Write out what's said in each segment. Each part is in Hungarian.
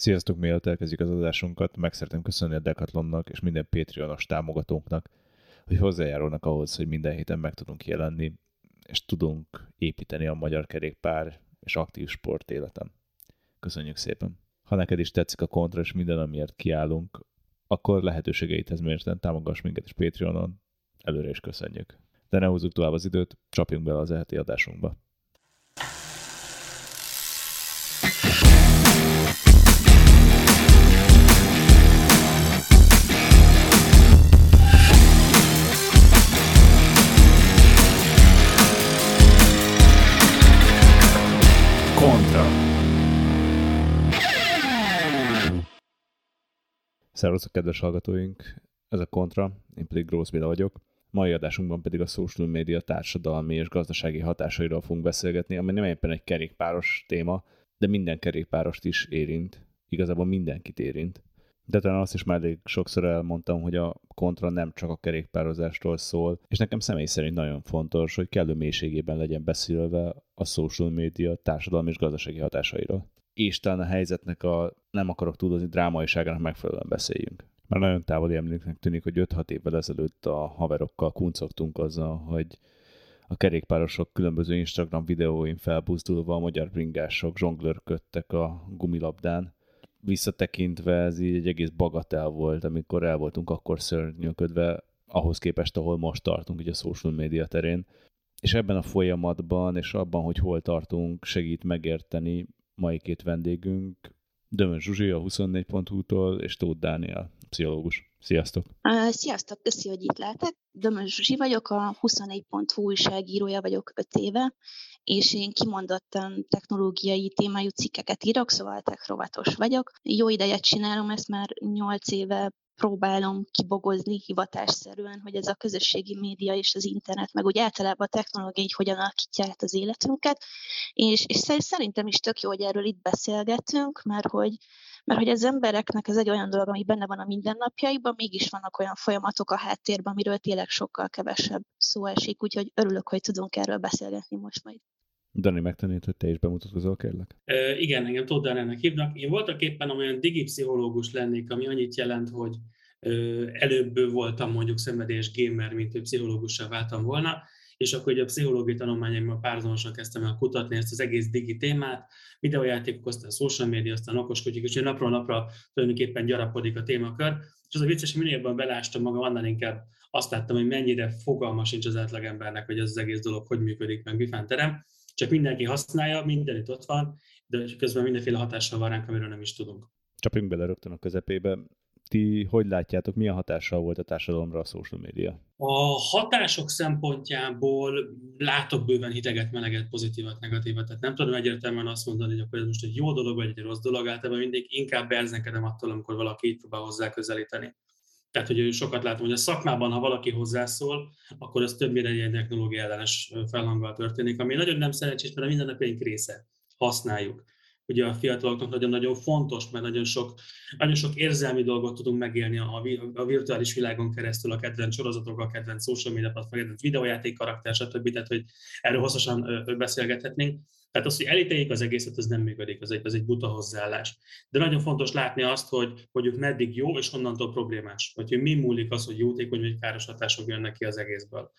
Sziasztok, mielőtt elkezdjük az adásunkat, meg szeretném köszönni a Decathlonnak és minden Patreonos támogatónknak, hogy hozzájárulnak ahhoz, hogy minden héten meg tudunk jelenni, és tudunk építeni a magyar kerékpár és aktív sport életem. Köszönjük szépen! Ha neked is tetszik a kontra és minden, amiért kiállunk, akkor lehetőségeithez mérten támogass minket is Patreonon. Előre is köszönjük. De ne húzzuk tovább az időt, csapjunk bele az eheti adásunkba. Szervusztok, kedves hallgatóink! Ez a Kontra, én pedig Grósz Béla vagyok. Mai adásunkban pedig a social media társadalmi és gazdasági hatásairól fogunk beszélgetni, ami nem éppen egy kerékpáros téma, de minden kerékpárost is érint. Igazából mindenkit érint. De talán azt is már elég sokszor elmondtam, hogy a kontra nem csak a kerékpározásról szól, és nekem személy szerint nagyon fontos, hogy kellő mélységében legyen beszélve a social media társadalmi és gazdasági hatásairól és talán a helyzetnek a nem akarok túlozni drámaiságának megfelelően beszéljünk. Már nagyon távoli emléknek tűnik, hogy 5-6 évvel ezelőtt a haverokkal kuncogtunk azzal, hogy a kerékpárosok különböző Instagram videóin felbuzdulva a magyar bringások zsonglőrködtek a gumilabdán. Visszatekintve ez így egy egész bagatel volt, amikor el voltunk akkor szörnyűködve ahhoz képest, ahol most tartunk ugye a social media terén. És ebben a folyamatban, és abban, hogy hol tartunk, segít megérteni mai két vendégünk, Dömön Zsuzsi a 24.hu-tól, és Tóth Dániel, pszichológus. Sziasztok! Sziasztok, köszi, hogy itt lehetek. Dömön Zsuzsi vagyok, a 24.hu újságírója vagyok 5 éve, és én kimondottan technológiai témájú cikkeket írok, szóval techrovatos vagyok. Jó idejet csinálom ezt már 8 éve próbálom kibogozni hivatásszerűen, hogy ez a közösségi média és az internet, meg úgy általában a technológia így hogyan alakítja át az életünket, és, és szerintem is tök jó, hogy erről itt beszélgetünk, mert hogy, mert hogy az embereknek ez egy olyan dolog, ami benne van a mindennapjaikban, mégis vannak olyan folyamatok a háttérben, amiről tényleg sokkal kevesebb szó esik, úgyhogy örülök, hogy tudunk erről beszélgetni most majd. Dani, megtennéd, hogy te is bemutatkozol, kérlek? E, igen, engem Tóth Dánielnek hívnak. Én voltak éppen olyan digipszichológus lennék, ami annyit jelent, hogy előbb voltam mondjuk szenvedélyes gamer, mint hogy pszichológussá váltam volna, és akkor ugye a pszichológiai tanulmányaimmal párhuzamosan kezdtem el kutatni ezt az egész digi témát, videójátékok, aztán social media, aztán okoskodjuk, és napról napra tulajdonképpen gyarapodik a témakör. És az a vicces, hogy minél jobban belástam magam, annál inkább azt láttam, hogy mennyire fogalma sincs az átlagembernek, hogy ez az egész dolog hogy működik, meg mifán terem. Csak mindenki használja, mindenütt ott van, de közben mindenféle hatással van ránk, amiről nem is tudunk. Csapjunk bele rögtön a közepébe ti hogy látjátok, milyen hatással volt a társadalomra a social media? A hatások szempontjából látok bőven hideget, meleget, pozitívat, negatívat. Tehát nem tudom egyértelműen azt mondani, hogy akkor ez most egy jó dolog, vagy egy rossz dolog. Általában mindig inkább berzenkedem attól, amikor valaki így próbál hozzá közelíteni. Tehát, hogy sokat látom, hogy a szakmában, ha valaki hozzászól, akkor az többnyire egy technológia ellenes felhanggal történik, ami nagyon nem szerencsés, mert a mindennapjaink része. Használjuk ugye a fiataloknak nagyon-nagyon fontos, mert nagyon sok, nagyon sok érzelmi dolgot tudunk megélni a, a virtuális világon keresztül, a kedvenc sorozatok, a kedvenc social media a kedvenc videójáték karakter, stb. Tehát, hogy erről hosszasan beszélgethetnénk. Tehát az, hogy elítéljék az egészet, az nem működik, az egy, az egy buta hozzáállás. De nagyon fontos látni azt, hogy mondjuk meddig jó, és honnantól problémás. Vagy hogy mi múlik az, hogy jótékony vagy káros hatások jönnek ki az egészből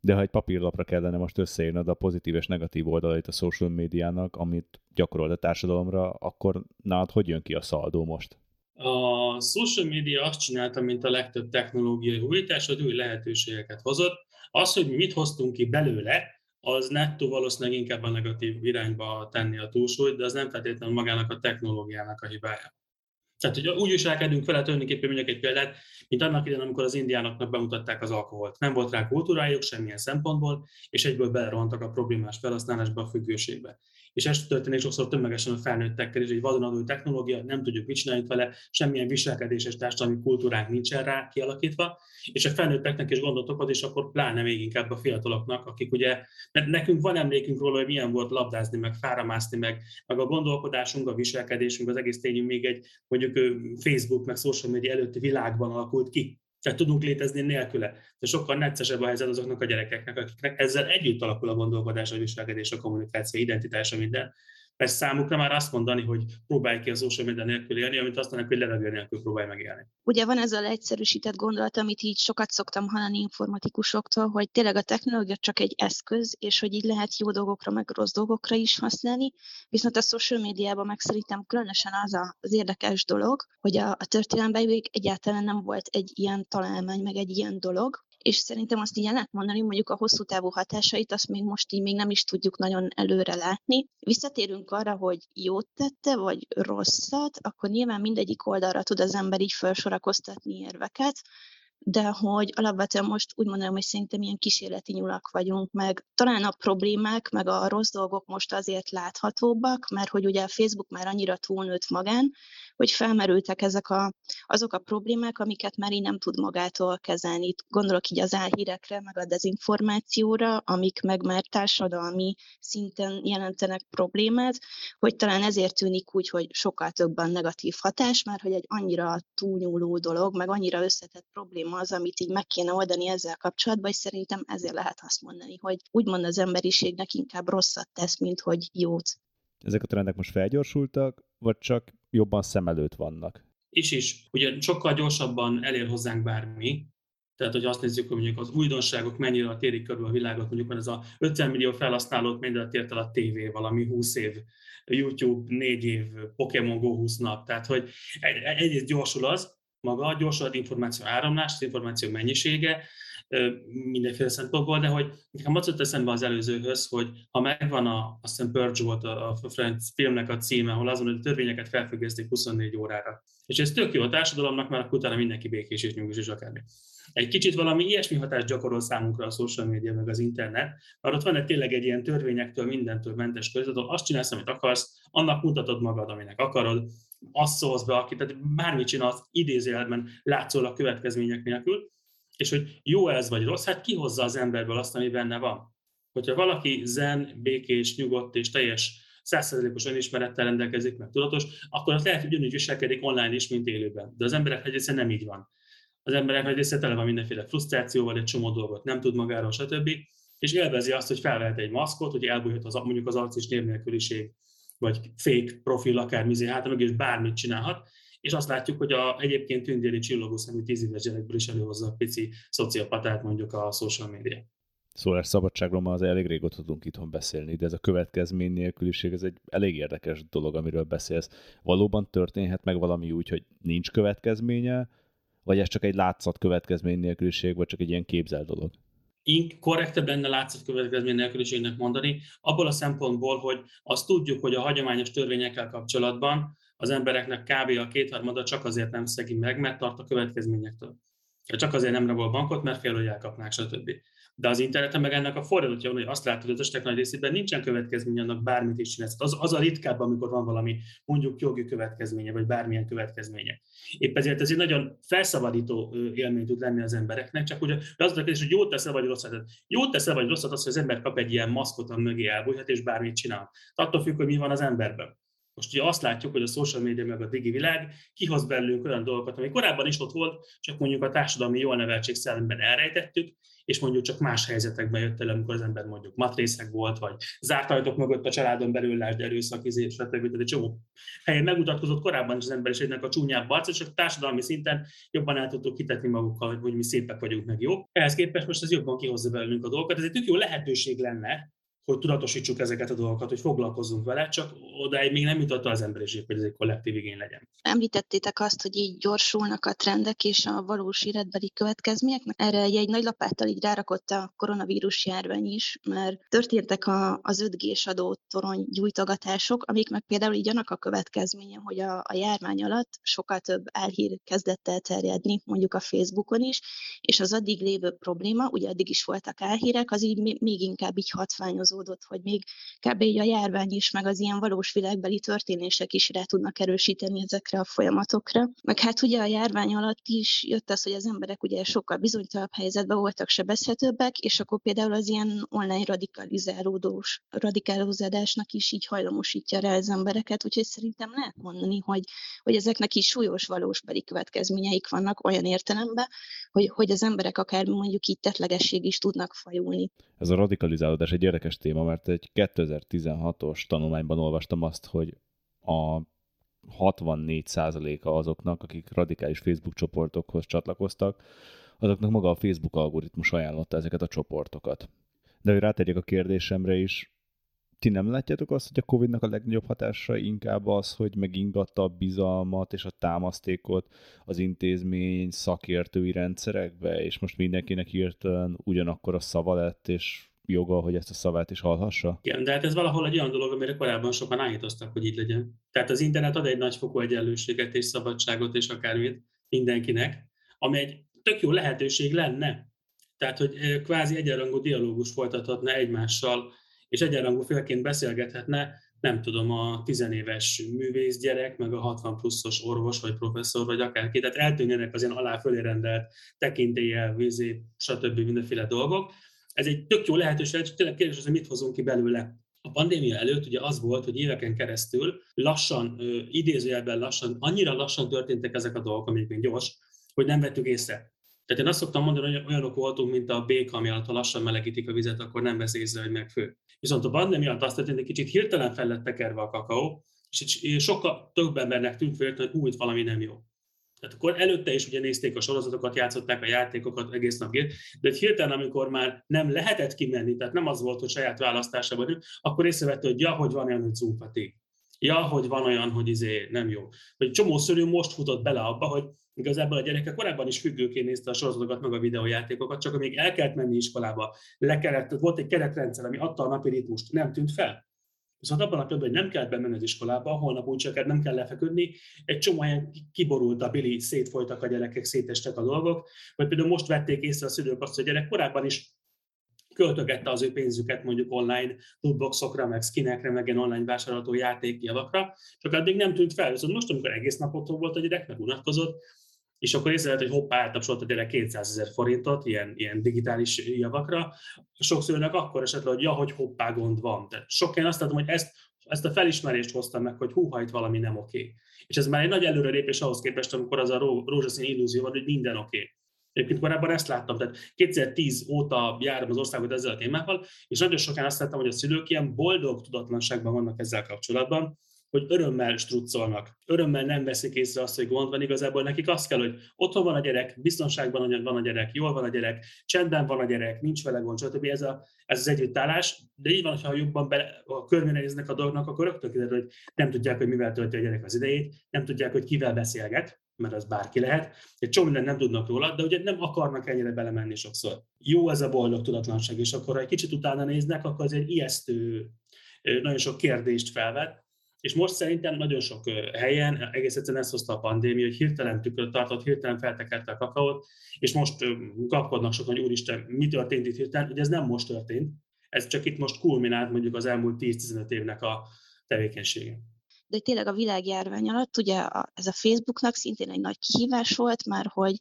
de ha egy papírlapra kellene most összeírnod a pozitív és negatív oldalait a social médiának, amit gyakorol a társadalomra, akkor nálad hogy jön ki a szaldó most? A social media azt csinálta, mint a legtöbb technológiai újítás, hogy új lehetőségeket hozott. Az, hogy mi mit hoztunk ki belőle, az nettó valószínűleg inkább a negatív irányba tenni a túlsúlyt, de az nem feltétlenül magának a technológiának a hibája. Tehát, hogy úgy viselkedünk vele, tulajdonképpen mondjuk egy példát, mint annak idején, amikor az indiánoknak bemutatták az alkoholt. Nem volt rá kultúrájuk semmilyen szempontból, és egyből belerontak a problémás felhasználásba, a függőségbe és ez történik sokszor tömegesen a felnőttekkel is, egy vadonadó technológia, nem tudjuk mit csinálni vele, semmilyen viselkedés és társadalmi kultúránk nincsen rá kialakítva, és a felnőtteknek is gondot okoz, és akkor pláne még inkább a fiataloknak, akik ugye, mert nekünk van emlékünk róla, hogy milyen volt labdázni, meg fáramászni, meg, meg a gondolkodásunk, a viselkedésünk, az egész tényünk még egy mondjuk Facebook, meg social media előtti világban alakult ki. Tehát tudunk létezni nélküle. De sokkal neccesebb a helyzet azoknak a gyerekeknek, akiknek ezzel együtt alakul a gondolkodás, a viselkedés, a kommunikáció, identitása, minden. Ez számukra már azt mondani, hogy próbálj ki a social media nélkül élni, amit azt mondják, hogy levegő nélkül próbálj megélni. Ugye van ez a leegyszerűsített gondolat, amit így sokat szoktam hallani informatikusoktól, hogy tényleg a technológia csak egy eszköz, és hogy így lehet jó dolgokra, meg rossz dolgokra is használni, viszont a social médiában meg szerintem különösen az a, az érdekes dolog, hogy a, a történelemben egyáltalán nem volt egy ilyen találmány, meg egy ilyen dolog, és szerintem azt így el lehet mondani, mondjuk a hosszú távú hatásait, azt még most így még nem is tudjuk nagyon előre látni. Visszatérünk arra, hogy jót tette, vagy rosszat, akkor nyilván mindegyik oldalra tud az ember így felsorakoztatni érveket, de hogy alapvetően most úgy mondanám, hogy szerintem ilyen kísérleti nyulak vagyunk, meg talán a problémák, meg a rossz dolgok most azért láthatóbbak, mert hogy ugye a Facebook már annyira túlnőtt magán, hogy felmerültek ezek a, azok a problémák, amiket már így nem tud magától kezelni. Gondolok így az álhírekre, meg a dezinformációra, amik meg már társadalmi szinten jelentenek problémát, hogy talán ezért tűnik úgy, hogy sokkal több negatív hatás, mert hogy egy annyira túlnyúló dolog, meg annyira összetett probléma az, amit így meg kéne oldani ezzel kapcsolatban, és szerintem ezért lehet azt mondani, hogy úgymond az emberiségnek inkább rosszat tesz, mint hogy jót. Ezek a trendek most felgyorsultak, vagy csak jobban szem előtt vannak? És is. Ugye sokkal gyorsabban elér hozzánk bármi, tehát, hogy azt nézzük, hogy mondjuk az újdonságok mennyire térik körül a világot, mondjuk van ez a 50 millió felhasználót mennyire tért el a tévé, valami 20 év, YouTube 4 év, Pokémon Go 20 nap. Tehát, hogy egyrészt gyorsul az, maga, gyorsul az információ áramlás, az információ mennyisége, mindenféle szempontból, de hogy nekem az jött eszembe az előzőhöz, hogy ha megvan a, azt hiszem volt a, a Friends filmnek a címe, ahol azon, hogy a törvényeket felfüggesztik 24 órára. És ez tök jó a társadalomnak, mert akkor utána mindenki békés és nyugis és akármi. Egy kicsit valami ilyesmi hatást gyakorol számunkra a social media meg az internet, mert ott van egy tényleg egy ilyen törvényektől, mindentől mentes között, azt csinálsz, amit akarsz, annak mutatod magad, aminek akarod, azt szólsz be, aki, tehát bármit csinálsz idézőjelben látszólag következmények nélkül, és hogy jó ez vagy rossz, hát kihozza az emberből azt, ami benne van. Hogyha valaki zen, békés, nyugodt és teljes százszerzelékos önismerettel rendelkezik, meg tudatos, akkor az lehet, hogy ugyanúgy viselkedik online is, mint élőben. De az emberek egyrészt nem így van. Az emberek egyrészt tele van mindenféle frusztrációval, egy csomó dolgot nem tud magáról, stb. És élvezi azt, hogy felvehet egy maszkot, hogy elbújhat az, mondjuk az arc és névnélküliség, vagy fake profil, akármizé, hát meg is bármit csinálhat, és azt látjuk, hogy a egyébként tündéri csillogó szemű tíz éves gyerekből is előhozza a pici szociopatát mondjuk a social media. Szólás szabadságról ma az elég régóta tudunk itthon beszélni, de ez a következmény nélküliség, ez egy elég érdekes dolog, amiről beszélsz. Valóban történhet meg valami úgy, hogy nincs következménye, vagy ez csak egy látszat következmény nélküliség, vagy csak egy ilyen képzelt dolog? Korrektebb lenne látszat következmény nélküliségnek mondani, abból a szempontból, hogy azt tudjuk, hogy a hagyományos törvényekkel kapcsolatban az embereknek kb. a kétharmada csak azért nem szegi meg, mert tart a következményektől. Csak azért nem rabol bankot, mert fél, hogy elkapnák, stb. De az interneten meg ennek a fordítottja hogy azt látod, hogy az esetek nagy részében nincsen következménye annak bármit is csinálsz. Az, az a ritkább, amikor van valami mondjuk jogi következménye, vagy bármilyen következménye. Épp ezért ez egy nagyon felszabadító élmény tud lenni az embereknek, csak ugye az a kérdés, hogy jót teszel vagy rosszat. Jót teszel vagy rosszat az, hogy az ember kap egy ilyen maszkot, ami mögé elbújhat, és bármit csinál. Attól függ, hogy mi van az emberben. Most ugye azt látjuk, hogy a social media meg a digi világ kihoz belőlünk olyan dolgokat, ami korábban is ott volt, csak mondjuk a társadalmi jól neveltség szellemben elrejtettük, és mondjuk csak más helyzetekben jött el, amikor az ember mondjuk matrészek volt, vagy zárt ajtók mögött a családon belül lásd erőszak, izé, stb. Tehát egy csomó helyen megmutatkozott korábban is az emberiségnek a csúnyább arc, és a társadalmi szinten jobban el tudtuk hitetni magukkal, hogy mi szépek vagyunk, meg jó. Ehhez képest most ez jobban kihozza belőlünk a dolgokat. Ez egy tök jó lehetőség lenne, hogy tudatosítsuk ezeket a dolgokat, hogy foglalkozzunk vele, csak odáig még nem jutott az emberiség, hogy ez egy kollektív igény legyen. Említettétek azt, hogy így gyorsulnak a trendek és a valós életbeli következményeknek. Erre egy, egy nagy lapáttal így rárakott a koronavírus járvány is, mert történtek a, az 5G-s adótorony gyújtogatások, amik meg például így annak a következménye, hogy a, a járvány alatt sokkal több elhír kezdett el terjedni, mondjuk a Facebookon is, és az addig lévő probléma, ugye addig is voltak elhírek, az így még inkább így hatványozó érződött, hogy még kb. a járvány is, meg az ilyen valós világbeli történések is rá tudnak erősíteni ezekre a folyamatokra. Meg hát ugye a járvány alatt is jött az, hogy az emberek ugye sokkal bizonytalanabb helyzetben voltak, sebezhetőbbek, és akkor például az ilyen online radikalizálódós, radikálózódásnak is így hajlamosítja rá az embereket, úgyhogy szerintem lehet mondani, hogy, hogy ezeknek is súlyos valósbeli következményeik vannak olyan értelemben, hogy, hogy az emberek akár mondjuk így tetlegesség is tudnak fajulni. Ez a radikalizálódás egy érdekes téma, mert egy 2016-os tanulmányban olvastam azt, hogy a 64%-a azoknak, akik radikális Facebook csoportokhoz csatlakoztak, azoknak maga a Facebook algoritmus ajánlotta ezeket a csoportokat. De hogy rátegyek a kérdésemre is, ti nem látjátok azt, hogy a Covid-nak a legnagyobb hatása inkább az, hogy megingatta a bizalmat és a támasztékot az intézmény szakértői rendszerekbe, és most mindenkinek hirtelen ugyanakkor a szava lett, és joga, hogy ezt a szavát is hallhassa? Igen, de hát ez valahol egy olyan dolog, amire korábban sokan állítoztak, hogy így legyen. Tehát az internet ad egy nagyfokú egyenlőséget és szabadságot és akármit mindenkinek, ami egy tök jó lehetőség lenne. Tehát, hogy kvázi egyenrangú dialógus folytathatna egymással, és egyenrangú félként beszélgethetne, nem tudom, a tizenéves művész gyerek, meg a 60 pluszos orvos, vagy professzor, vagy akárki, tehát eltűnjenek az ilyen alá fölé rendelt tekintélyel, vízé, stb. mindenféle dolgok. Ez egy tök jó lehetőség, és tényleg kérdés az, hogy mit hozunk ki belőle. A pandémia előtt ugye az volt, hogy éveken keresztül lassan, idézőjelben lassan, annyira lassan történtek ezek a dolgok, amik még gyors, hogy nem vettük észre. Tehát én azt szoktam mondani, hogy olyanok voltunk, mint a béka, ami alatt, ha lassan melegítik a vizet, akkor nem vesz észre, hogy megfő. Viszont a pandémia alatt azt történt, hogy kicsit hirtelen fel lett tekerve a kakaó, és sokkal több embernek tűnt fel, hogy úgy valami nem jó. Tehát akkor előtte is ugye nézték a sorozatokat, játszották a játékokat egész nap, de egy hirtelen, amikor már nem lehetett kimenni, tehát nem az volt, hogy saját választásában, akkor észrevette, hogy ja, hogy van olyan, hogy Zoom Ja, hogy van olyan, hogy izé nem jó. Vagy csomó szörű most futott bele abba, hogy igazából a gyerekek korábban is függőként nézte a sorozatokat, meg a videójátékokat, csak amíg el kellett menni iskolába, le kellett, volt egy keretrendszer, ami adta a napi ritmust, nem tűnt fel. Viszont abban a pillanatban, hogy nem kell bemenni az iskolába, holnap úgy csak nem kell lefeküdni, egy csomó helyen kiborult a bili, szétfolytak a gyerekek, szétestek a dolgok, vagy például most vették észre a szülők azt, hogy a gyerek korábban is költögette az ő pénzüket mondjuk online lootboxokra, meg skinekre, meg ilyen online vásárolható játékjavakra, csak addig nem tűnt fel. Viszont most, amikor egész nap otthon volt a gyerek, meg unatkozott, és akkor észrevett, hogy hoppá, a gyerek 200 ezer forintot ilyen, ilyen digitális javakra, sok szülőnek akkor esett le, hogy ja, hogy hoppá, gond van. Tehát sok én azt látom, hogy ezt, ezt a felismerést hoztam meg, hogy hú, itt valami nem oké. És ez már egy nagy előrelépés ahhoz képest, amikor az a rózsaszín illúzió van, hogy minden oké. Egyébként korábban ezt láttam, tehát 2010 óta járom az országot ezzel a témával, és nagyon sokan azt láttam, hogy a szülők ilyen boldog tudatlanságban vannak ezzel kapcsolatban, hogy örömmel struccolnak, örömmel nem veszik észre azt, hogy gond van, igazából nekik azt kell, hogy otthon van a gyerek, biztonságban van a gyerek, jól van a gyerek, csendben van a gyerek, nincs vele gond, stb. Ez, a, ez az együttállás, de így van, ha jobban be, a körmére néznek a dolgnak, akkor rögtön kiderül, hogy nem tudják, hogy mivel tölti a gyerek az idejét, nem tudják, hogy kivel beszélget, mert az bárki lehet. Egy csomó mindent nem tudnak róla, de ugye nem akarnak ennyire belemenni sokszor. Jó ez a boldog tudatlanság, és akkor ha egy kicsit utána néznek, akkor az egy ijesztő, nagyon sok kérdést felvet, és most szerintem nagyon sok helyen egész egyszerűen ezt hozta a pandémia, hogy hirtelen tükröt tartott, hirtelen feltekerte a kakaót, és most kapkodnak sokan, hogy úristen, mi történt itt hirtelen? Ugye ez nem most történt, ez csak itt most kulminált mondjuk az elmúlt 10-15 évnek a tevékenysége de tényleg a világjárvány alatt ugye a, ez a Facebooknak szintén egy nagy kihívás volt, mert hogy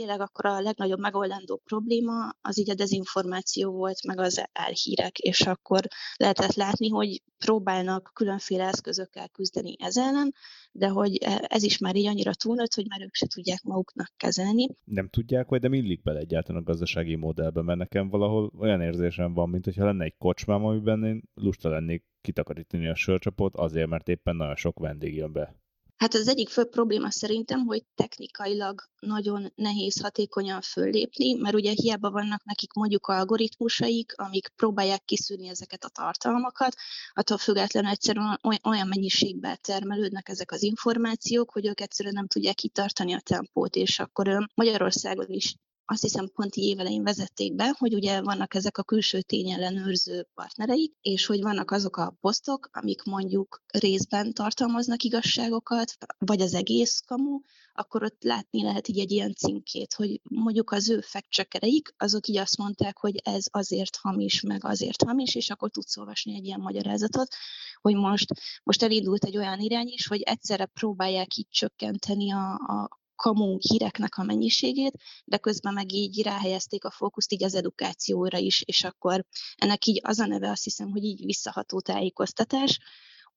tényleg akkor a legnagyobb megoldandó probléma az így a dezinformáció volt, meg az elhírek, és akkor lehetett látni, hogy próbálnak különféle eszközökkel küzdeni ez ellen, de hogy e, ez is már így annyira túlnőtt, hogy már ők se tudják maguknak kezelni. Nem tudják, vagy nem illik bele egyáltalán a gazdasági modellbe, mert nekem valahol olyan érzésem van, mint hogyha lenne egy kocsmám, amiben én lusta lennék kitakarítani a sörcsapot, azért, mert éppen nagyon sok vendég jön be. Hát az egyik fő probléma szerintem, hogy technikailag nagyon nehéz hatékonyan föllépni, mert ugye hiába vannak nekik mondjuk algoritmusaik, amik próbálják kiszűrni ezeket a tartalmakat, attól függetlenül egyszerűen olyan mennyiségben termelődnek ezek az információk, hogy ők egyszerűen nem tudják kitartani a tempót, és akkor Magyarországon is azt hiszem pont így évelején vezették be, hogy ugye vannak ezek a külső tényellenőrző partnereik, és hogy vannak azok a posztok, amik mondjuk részben tartalmaznak igazságokat, vagy az egész kamu, akkor ott látni lehet így egy ilyen címkét, hogy mondjuk az ő fact azok így azt mondták, hogy ez azért hamis, meg azért hamis, és akkor tudsz olvasni egy ilyen magyarázatot, hogy most, most elindult egy olyan irány is, hogy egyszerre próbálják így csökkenteni a, a kamu híreknek a mennyiségét, de közben meg így ráhelyezték a fókuszt így az edukációra is, és akkor ennek így az a neve azt hiszem, hogy így visszaható tájékoztatás,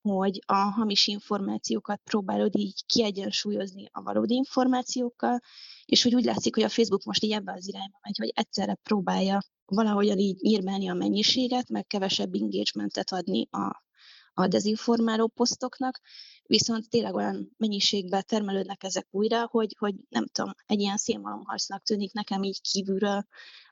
hogy a hamis információkat próbálod így kiegyensúlyozni a valódi információkkal, és hogy úgy látszik, hogy a Facebook most így ebben az irányba megy, hogy egyszerre próbálja valahogyan így nyírmelni a mennyiséget, meg kevesebb engagementet adni a, a dezinformáló posztoknak, viszont tényleg olyan mennyiségben termelődnek ezek újra, hogy, hogy nem tudom, egy ilyen szélmalomharcnak tűnik nekem így kívülről,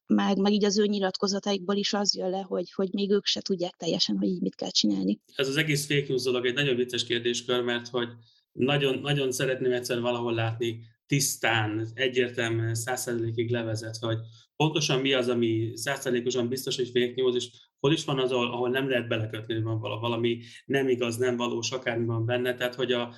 meg, meg így az ő nyilatkozataikból is az jön le, hogy, hogy még ők se tudják teljesen, hogy így mit kell csinálni. Ez az egész fake news dolog egy nagyon vicces kérdéskör, mert hogy nagyon, nagyon szeretném egyszer valahol látni tisztán, egyértelműen, százszerzelékig levezetve, hogy pontosan mi az, ami százszerzelékosan biztos, hogy fake news, és hol is van az, ahol nem lehet belekötni, hogy van valami nem igaz, nem valós, akármi van benne. Tehát, hogy a,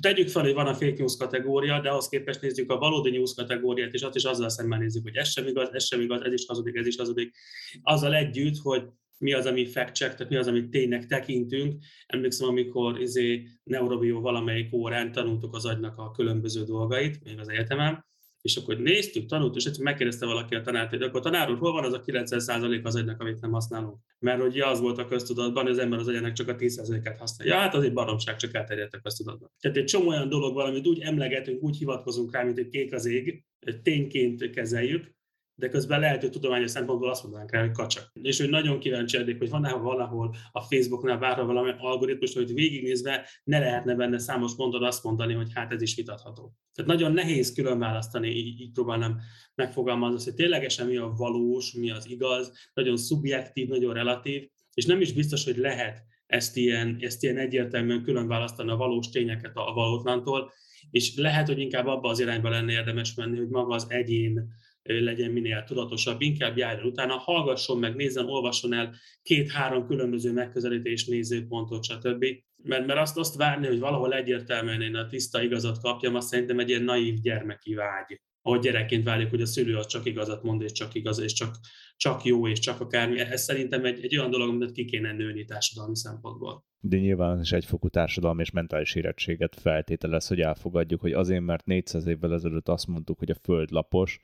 tegyük fel, hogy van a fake news kategória, de ahhoz képest nézzük a valódi news kategóriát, és azt is azzal szemben nézzük, hogy ez sem igaz, ez sem igaz, ez is hazudik, ez is hazudik. Azzal együtt, hogy mi az, ami fact check, tehát mi az, amit tényleg tekintünk. Emlékszem, amikor izé Neurobio valamelyik órán tanultuk az agynak a különböző dolgait, még az egyetemen, és akkor néztük, tanultuk, és egyszer megkérdezte valaki a tanárt, hogy akkor tanár úr, hol van az a 90% az agynak, amit nem használunk? Mert hogy az volt a köztudatban, hogy az ember az agyának csak a 10%-át használja. Ja, hát az egy baromság, csak elterjedt a köztudatban. Tehát egy csomó olyan dolog van, amit úgy emlegetünk, úgy hivatkozunk rá, mint egy kék az ég, tényként kezeljük, de közben lehet, hogy tudományos szempontból azt mondanánk rá, hogy kacsak. És hogy nagyon kíváncsi eddig, hogy van-e valahol a Facebooknál bárha valami algoritmus, hogy végignézve ne lehetne benne számos mondat azt mondani, hogy hát ez is vitatható. Tehát nagyon nehéz külön választani, így, így próbálnám megfogalmazni, hogy ténylegesen mi a valós, mi az igaz, nagyon szubjektív, nagyon relatív, és nem is biztos, hogy lehet ezt ilyen, ezt ilyen egyértelműen külön választani a valós tényeket a valótlantól, és lehet, hogy inkább abba az irányba lenne érdemes menni, hogy maga az egyén legyen minél tudatosabb, inkább járjon utána, hallgasson meg, nézzen, olvasson el két-három különböző megközelítés, nézőpontot, stb. Mert, mert azt, azt várni, hogy valahol egyértelműen én a tiszta igazat kapjam, azt szerintem egy ilyen naív gyermeki vágy. Ahogy gyerekként várjuk, hogy a szülő az csak igazat mond, és csak igaz, és csak, csak jó, és csak akármi. Ez szerintem egy, egy olyan dolog, amit ki kéne nőni társadalmi szempontból. De nyilván is egyfokú társadalmi és mentális érettséget feltételez, hogy elfogadjuk, hogy azért, mert 400 évvel ezelőtt azt mondtuk, hogy a Föld lapos,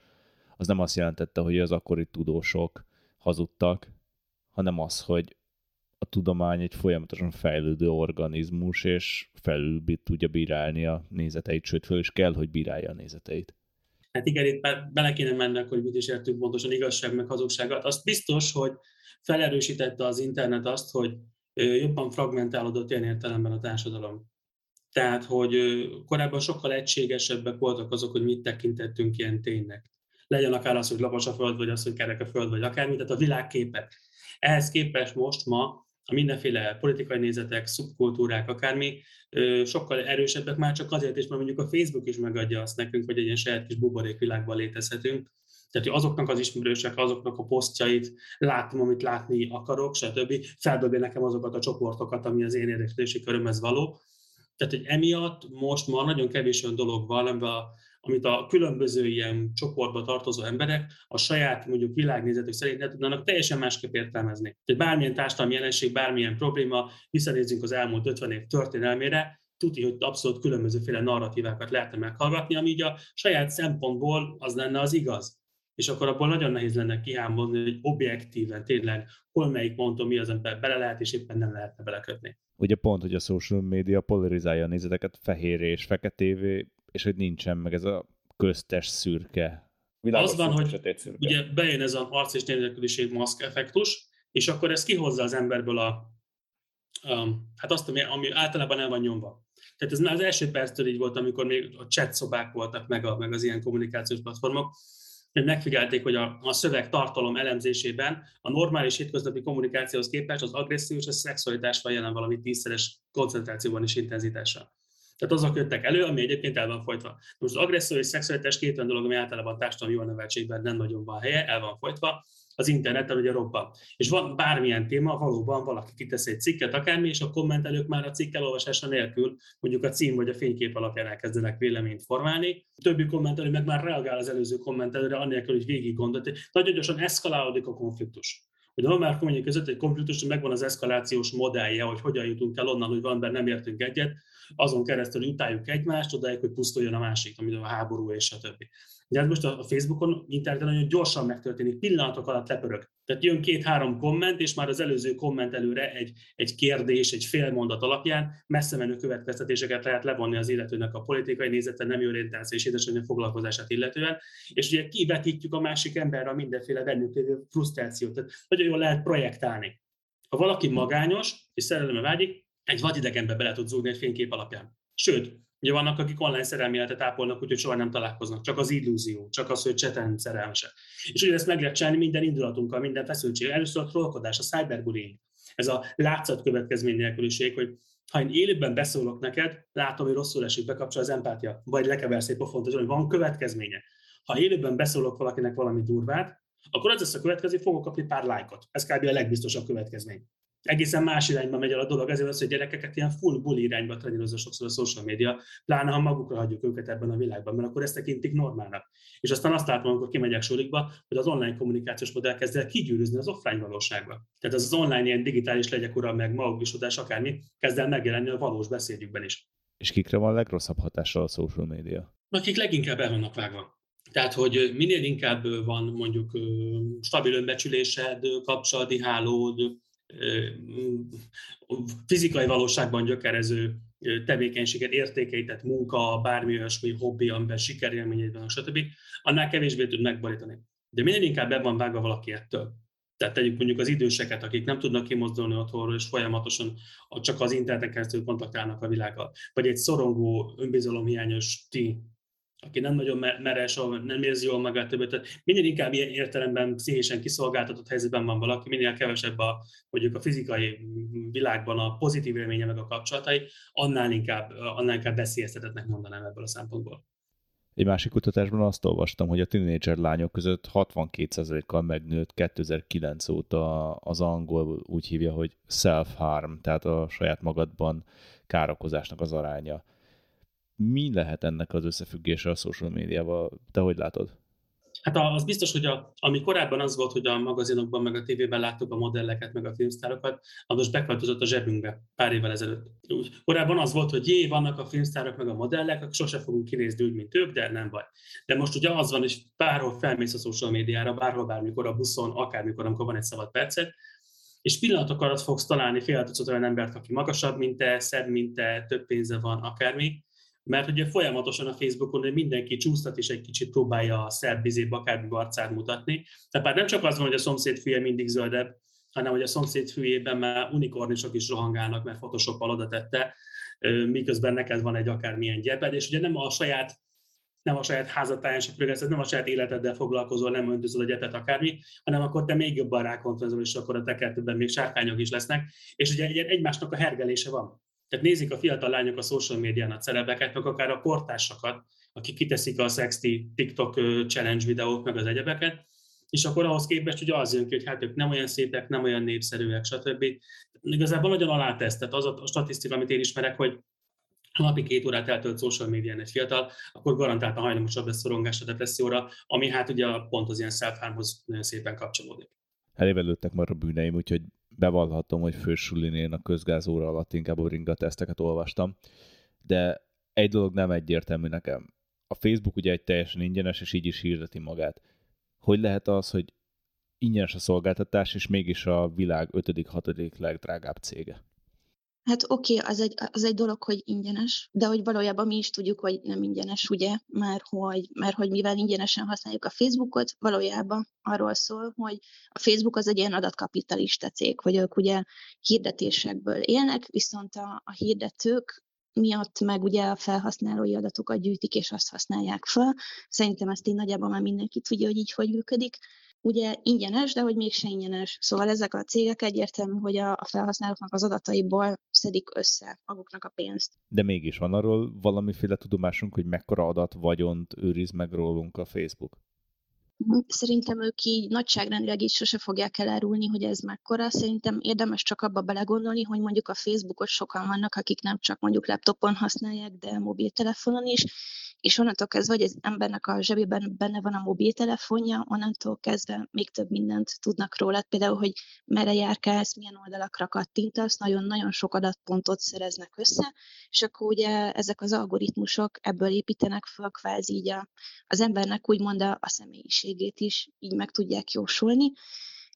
az nem azt jelentette, hogy az akkori tudósok hazudtak, hanem az, hogy a tudomány egy folyamatosan fejlődő organizmus, és felül tudja bírálni a nézeteit, sőt, föl is kell, hogy bírálja a nézeteit. Hát igen, itt bele kéne mennek, hogy mit is értünk pontosan igazság meg hazugságot. Azt biztos, hogy felerősítette az internet azt, hogy jobban fragmentálódott ilyen értelemben a társadalom. Tehát, hogy korábban sokkal egységesebbek voltak azok, hogy mit tekintettünk ilyen ténynek legyen akár az, hogy lapos a föld, vagy az, hogy kerek a föld, vagy akármi, tehát a világképek. Ehhez képest most ma a mindenféle politikai nézetek, szubkultúrák, akármi, sokkal erősebbek már csak azért is, mert mondjuk a Facebook is megadja azt nekünk, hogy egy ilyen saját kis buborékvilágban létezhetünk. Tehát, hogy azoknak az ismerősek, azoknak a posztjait látom, amit látni akarok, stb. Feldobja nekem azokat a csoportokat, ami az én érdeklődési körömhez való. Tehát, hogy emiatt most már nagyon kevés olyan dolog van, amiben a amit a különböző ilyen csoportba tartozó emberek a saját mondjuk világnézetük szerint ne tudnának teljesen másképp értelmezni. Tehát bármilyen társadalmi jelenség, bármilyen probléma, visszanézzünk az elmúlt 50 év történelmére, tudni, hogy abszolút különbözőféle narratívákat lehetne meghallgatni, ami így a saját szempontból az lenne az igaz. És akkor abból nagyon nehéz lenne kihámolni, hogy objektíven tényleg hol melyik ponton mi az ember bele lehet, és éppen nem lehetne belekötni. Ugye pont, hogy a social media polarizálja a nézeteket fehér és feketévé, és hogy nincsen meg ez a köztes szürke. Világos az van, hogy szürke. ugye bejön ez az arc és nélküliség maszk effektus, és akkor ez kihozza az emberből a, a hát azt, ami, ami általában el van nyomva. Tehát ez már az első perctől így volt, amikor még a chat szobák voltak, meg, a, meg az ilyen kommunikációs platformok, hogy megfigyelték, hogy a, a szöveg tartalom elemzésében a normális hétköznapi kommunikációhoz képest az agresszió és a szexualitás van jelen valami tízszeres koncentrációban és intenzitással. Tehát azok jöttek elő, ami egyébként el van folytva. Most az agresszió és szexualitás két olyan dolog, ami általában a társadalmi jól neveltségben nem nagyon van helye, el van folytva, az interneten ugye robban. És van bármilyen téma, valóban valaki kitesz egy cikket, akármi, és a kommentelők már a cikk elolvasása nélkül, mondjuk a cím vagy a fénykép alapján elkezdenek véleményt formálni. A többi kommentelő meg már reagál az előző kommentelőre, annélkül, hogy végig gondolt. Nagyon gyorsan eszkalálódik a konfliktus hogy a normál között egy konfliktus megvan az eszkalációs modellje, hogy hogyan jutunk el onnan, hogy van nem értünk egyet, azon keresztül utáljuk egymást, odáig, hogy pusztuljon a másik, amit a háború és a többi. De ez most a Facebookon, interneten nagyon gyorsan megtörténik, pillanatok alatt lepörög. Tehát jön két-három komment, és már az előző komment előre egy, egy kérdés, egy fél mondat alapján messze menő következtetéseket lehet levonni az illetőnek a politikai nézete, nem orientáció és édesanyja foglalkozását illetően, és ugye kivetítjük a másik emberre mindenféle bennük lévő frusztrációt. Tehát nagyon jól lehet projektálni. Ha valaki magányos és szerelembe vágyik, egy vadidegenbe bele tud zúgni egy fénykép alapján. Sőt, Ugye vannak, akik online szerelmi életet ápolnak, úgyhogy soha nem találkoznak. Csak az illúzió, csak az, hogy cseten szerelmesek. És ugye ezt meg lehet csinálni minden indulatunkkal, minden feszültség. Először a trollkodás, a cyberbullying. Ez a látszat következmény nélküliség, hogy ha én élőben beszólok neked, látom, hogy rosszul esik, bekapcsol az empátia, vagy lekeversz egy pofont, hogy van következménye. Ha élőben beszólok valakinek valami durvát, akkor az lesz a következő, fogok kapni pár lájkot. Ez kb. a legbiztosabb következmény egészen más irányba megy el a dolog, ezért az, hogy gyerekeket ilyen full bully irányba trenírozza sokszor a social media, pláne ha magukra hagyjuk őket ebben a világban, mert akkor ezt tekintik normálnak. És aztán azt látom, amikor kimegyek sorikba, hogy az online kommunikációs modell kezd el kigyűrűzni az offline valóságba. Tehát az, az online ilyen digitális legyek ura, meg magukisodás, akármi, kezd el megjelenni a valós beszédjükben is. És kikre van a legrosszabb hatással a social media? Akik leginkább el vannak vágva. Tehát, hogy minél inkább van mondjuk stabil önbecsülésed, kapcsolati hálód, fizikai valóságban gyökerező tevékenységet, értékeit, tehát munka, bármi olyasmi hobbi, amiben sikerélményeid van, stb., annál kevésbé tud megborítani. De minél inkább be van vágva valaki ettől. Tehát tegyük mondjuk az időseket, akik nem tudnak kimozdulni otthonról, és folyamatosan csak az interneten keresztül kontaktálnak a világgal. Vagy egy szorongó, önbizalomhiányos ti, aki nem nagyon meres, nem érzi jól magát többet. Tehát minél inkább ilyen értelemben pszichésen kiszolgáltatott helyzetben van valaki, minél kevesebb a, mondjuk a fizikai világban a pozitív élménye meg a kapcsolatai, annál inkább, annál inkább veszélyeztetetnek mondanám ebből a szempontból. Egy másik kutatásban azt olvastam, hogy a tínédzser lányok között 62%-kal megnőtt 2009 óta az angol úgy hívja, hogy self-harm, tehát a saját magadban károkozásnak az aránya mi lehet ennek az összefüggése a social médiával? Te hogy látod? Hát az biztos, hogy a, ami korábban az volt, hogy a magazinokban, meg a tévében láttuk a modelleket, meg a filmsztárokat, az most beköltözött a zsebünkbe pár évvel ezelőtt. Úgy, korábban az volt, hogy jé, vannak a filmsztárok, meg a modellek, akkor sose fogunk kinézni úgy, mint ők, de nem baj. De most ugye az van, és bárhol felmész a social médiára, bárhol, bármikor a buszon, akármikor, amikor van egy szabad percet, és pillanatok alatt fogsz találni fél olyan embert, aki magasabb, mint te, szebb, mint te, több pénze van, akármi, mert ugye folyamatosan a Facebookon mindenki csúsztat és egy kicsit próbálja a szebb bizébb akármi arcát mutatni. Tehát már nem csak az van, hogy a szomszéd fülye mindig zöldebb, hanem hogy a szomszéd fűjében már unikornisok is rohangálnak, mert photoshop oda tette, miközben neked van egy akármilyen gyeped, és ugye nem a saját nem a saját ez nem a saját életeddel foglalkozol, nem öntözöl a gyepet akármi, hanem akkor te még jobban rákontrolzol, és akkor a tekertőben még sárkányok is lesznek, és ugye egymásnak a hergelése van. Tehát nézik a fiatal lányok a social médián a celebeket, meg akár a kortársakat, akik kiteszik a sexy TikTok challenge videót, meg az egyebeket, és akkor ahhoz képest ugye az jön ki, hogy hát ők nem olyan szépek, nem olyan népszerűek, stb. Igazából nagyon alátesz, tehát az a statisztika, amit én ismerek, hogy ha napi két órát eltölt social médián egy fiatal, akkor garantáltan hajlamosabb lesz szorongásra, depresszióra, ami hát ugye pont az ilyen self nagyon szépen kapcsolódik. Elével lőttek már a bűneim, úgyhogy bevallhatom, hogy fősulinél a közgázóra alatt inkább a ringa teszteket olvastam, de egy dolog nem egyértelmű nekem. A Facebook ugye egy teljesen ingyenes, és így is hirdeti magát. Hogy lehet az, hogy ingyenes a szolgáltatás, és mégis a világ 5.-6. legdrágább cége? Hát oké, okay, az, egy, az egy dolog, hogy ingyenes, de hogy valójában mi is tudjuk, hogy nem ingyenes, ugye, mert hogy, mert hogy mivel ingyenesen használjuk a Facebookot, valójában arról szól, hogy a Facebook az egy ilyen adatkapitalista cég, hogy ők ugye hirdetésekből élnek, viszont a, a hirdetők miatt meg ugye a felhasználói adatokat gyűjtik, és azt használják fel. Szerintem ezt így nagyjából már mindenki tudja, hogy így hogy működik ugye ingyenes, de hogy mégse ingyenes. Szóval ezek a cégek egyértelmű, hogy a, a felhasználóknak az adataiból szedik össze maguknak a pénzt. De mégis van arról valamiféle tudomásunk, hogy mekkora adat vagyont őriz meg rólunk a Facebook? Szerintem ők így nagyságrendileg így sose fogják elárulni, hogy ez mekkora. Szerintem érdemes csak abba belegondolni, hogy mondjuk a Facebookot sokan vannak, akik nem csak mondjuk laptopon használják, de mobiltelefonon is, és onnantól kezdve, hogy az embernek a zsebében benne van a mobiltelefonja, onnantól kezdve még több mindent tudnak róla. Például, hogy merre járkálsz, milyen oldalakra kattintasz, nagyon-nagyon sok adatpontot szereznek össze, és akkor ugye ezek az algoritmusok ebből építenek fel kvázi így a, az embernek úgymond a, a személyiségét is így meg tudják jósolni.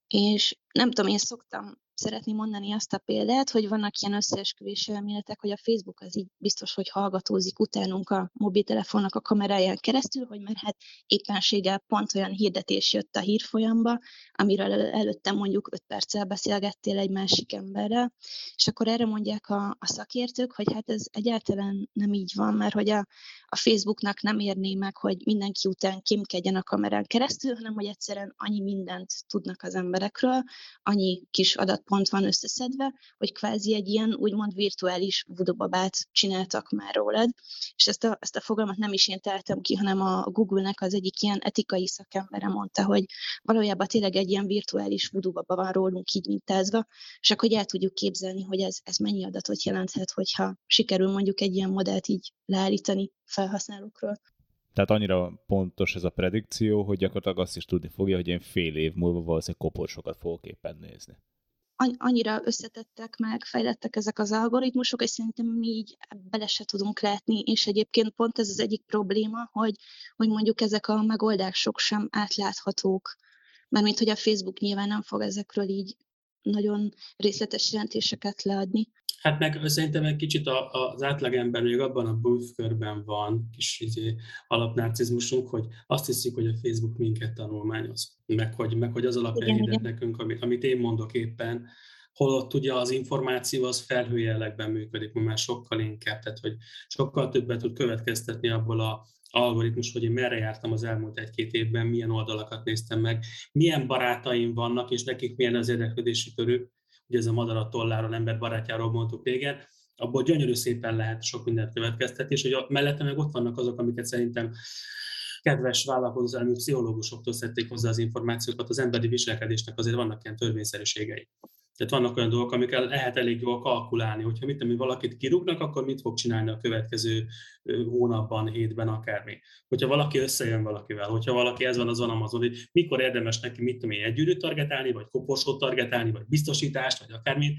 És nem tudom, én szoktam szeretni mondani azt a példát, hogy vannak ilyen összeesküvés elméletek, hogy a Facebook az így biztos, hogy hallgatózik utánunk a mobiltelefonnak a kameráján keresztül, hogy mert hát éppenséggel pont olyan hirdetés jött a hírfolyamba, amiről előtte mondjuk 5 perccel beszélgettél egy másik emberrel, és akkor erre mondják a, a szakértők, hogy hát ez egyáltalán nem így van, mert hogy a, a Facebooknak nem érné meg, hogy mindenki után kémkedjen a kamerán keresztül, hanem hogy egyszerűen annyi mindent tudnak az emberekről, annyi kis adat pont van összeszedve, hogy kvázi egy ilyen úgymond virtuális vudobabát csináltak már rólad, és ezt a, ezt a fogalmat nem is én teltem ki, hanem a Google-nek az egyik ilyen etikai szakembere mondta, hogy valójában tényleg egy ilyen virtuális vudubaba van rólunk így mintázva, és akkor el tudjuk képzelni, hogy ez, ez mennyi adatot jelenthet, hogyha sikerül mondjuk egy ilyen modellt így leállítani felhasználókról. Tehát annyira pontos ez a predikció, hogy gyakorlatilag azt is tudni fogja, hogy én fél év múlva valószínűleg koporsokat fogok éppen nézni annyira összetettek meg, fejlettek ezek az algoritmusok, és szerintem mi így bele se tudunk látni, és egyébként pont ez az egyik probléma, hogy, hogy mondjuk ezek a megoldások sem átláthatók, mint hogy a Facebook nyilván nem fog ezekről így nagyon részletes jelentéseket leadni. Hát meg szerintem egy kicsit az átlagember még abban a bújfkörben van, kis izé, alapnarcizmusunk, hogy azt hiszik, hogy a Facebook minket tanulmányoz, meg hogy, meg hogy az alapján hirdet nekünk, amit, amit én mondok éppen, holott ugye az információ az felhőjellegben működik, már sokkal inkább, tehát hogy sokkal többet tud következtetni abból a algoritmus, hogy én merre jártam az elmúlt egy-két évben, milyen oldalakat néztem meg, milyen barátaim vannak, és nekik milyen az érdeklődési körük, ugye ez a madarat tolláról, ember barátjáról mondtuk régen, abból gyönyörű szépen lehet sok mindent következtetni, és hogy mellette meg ott vannak azok, amiket szerintem kedves vállalkozó elmű pszichológusoktól szedték hozzá az információkat, az emberi viselkedésnek azért vannak ilyen törvényszerűségei. Tehát vannak olyan dolgok, amikkel lehet elég jól kalkulálni, hogyha mit tudom, valakit kirúgnak, akkor mit fog csinálni a következő hónapban, hétben, akármi. Hogyha valaki összejön valakivel, hogyha valaki ez van azon Amazon, hogy mikor érdemes neki, mit tudom én, együtt targetálni, vagy koporsót targetálni, vagy biztosítást, vagy akármi.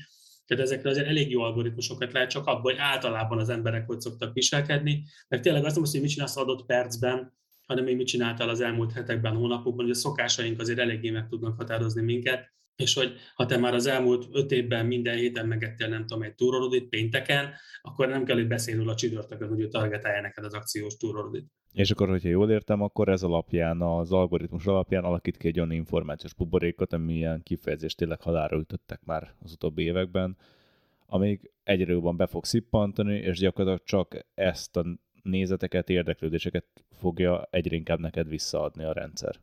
Tehát ezekre azért elég jó algoritmusokat lehet csak abból, hogy általában az emberek hogy szoktak viselkedni. Meg tényleg azt nem hogy mit csinálsz adott percben, hanem még mit csináltál az elmúlt hetekben, hónapokban, hogy a szokásaink azért eléggé meg tudnak határozni minket és hogy ha te már az elmúlt öt évben minden héten megettél, nem tudom, egy túrorodit pénteken, akkor nem kell, hogy beszélnünk a csütörtökön, hogy ő targetálja neked az akciós túrorodit. És akkor, hogyha jól értem, akkor ez alapján, az algoritmus alapján alakít ki egy olyan információs buborékot, ami ilyen kifejezést tényleg halára ütöttek már az utóbbi években, amíg egyre jobban be fog szippantani, és gyakorlatilag csak ezt a nézeteket, érdeklődéseket fogja egyre inkább neked visszaadni a rendszer.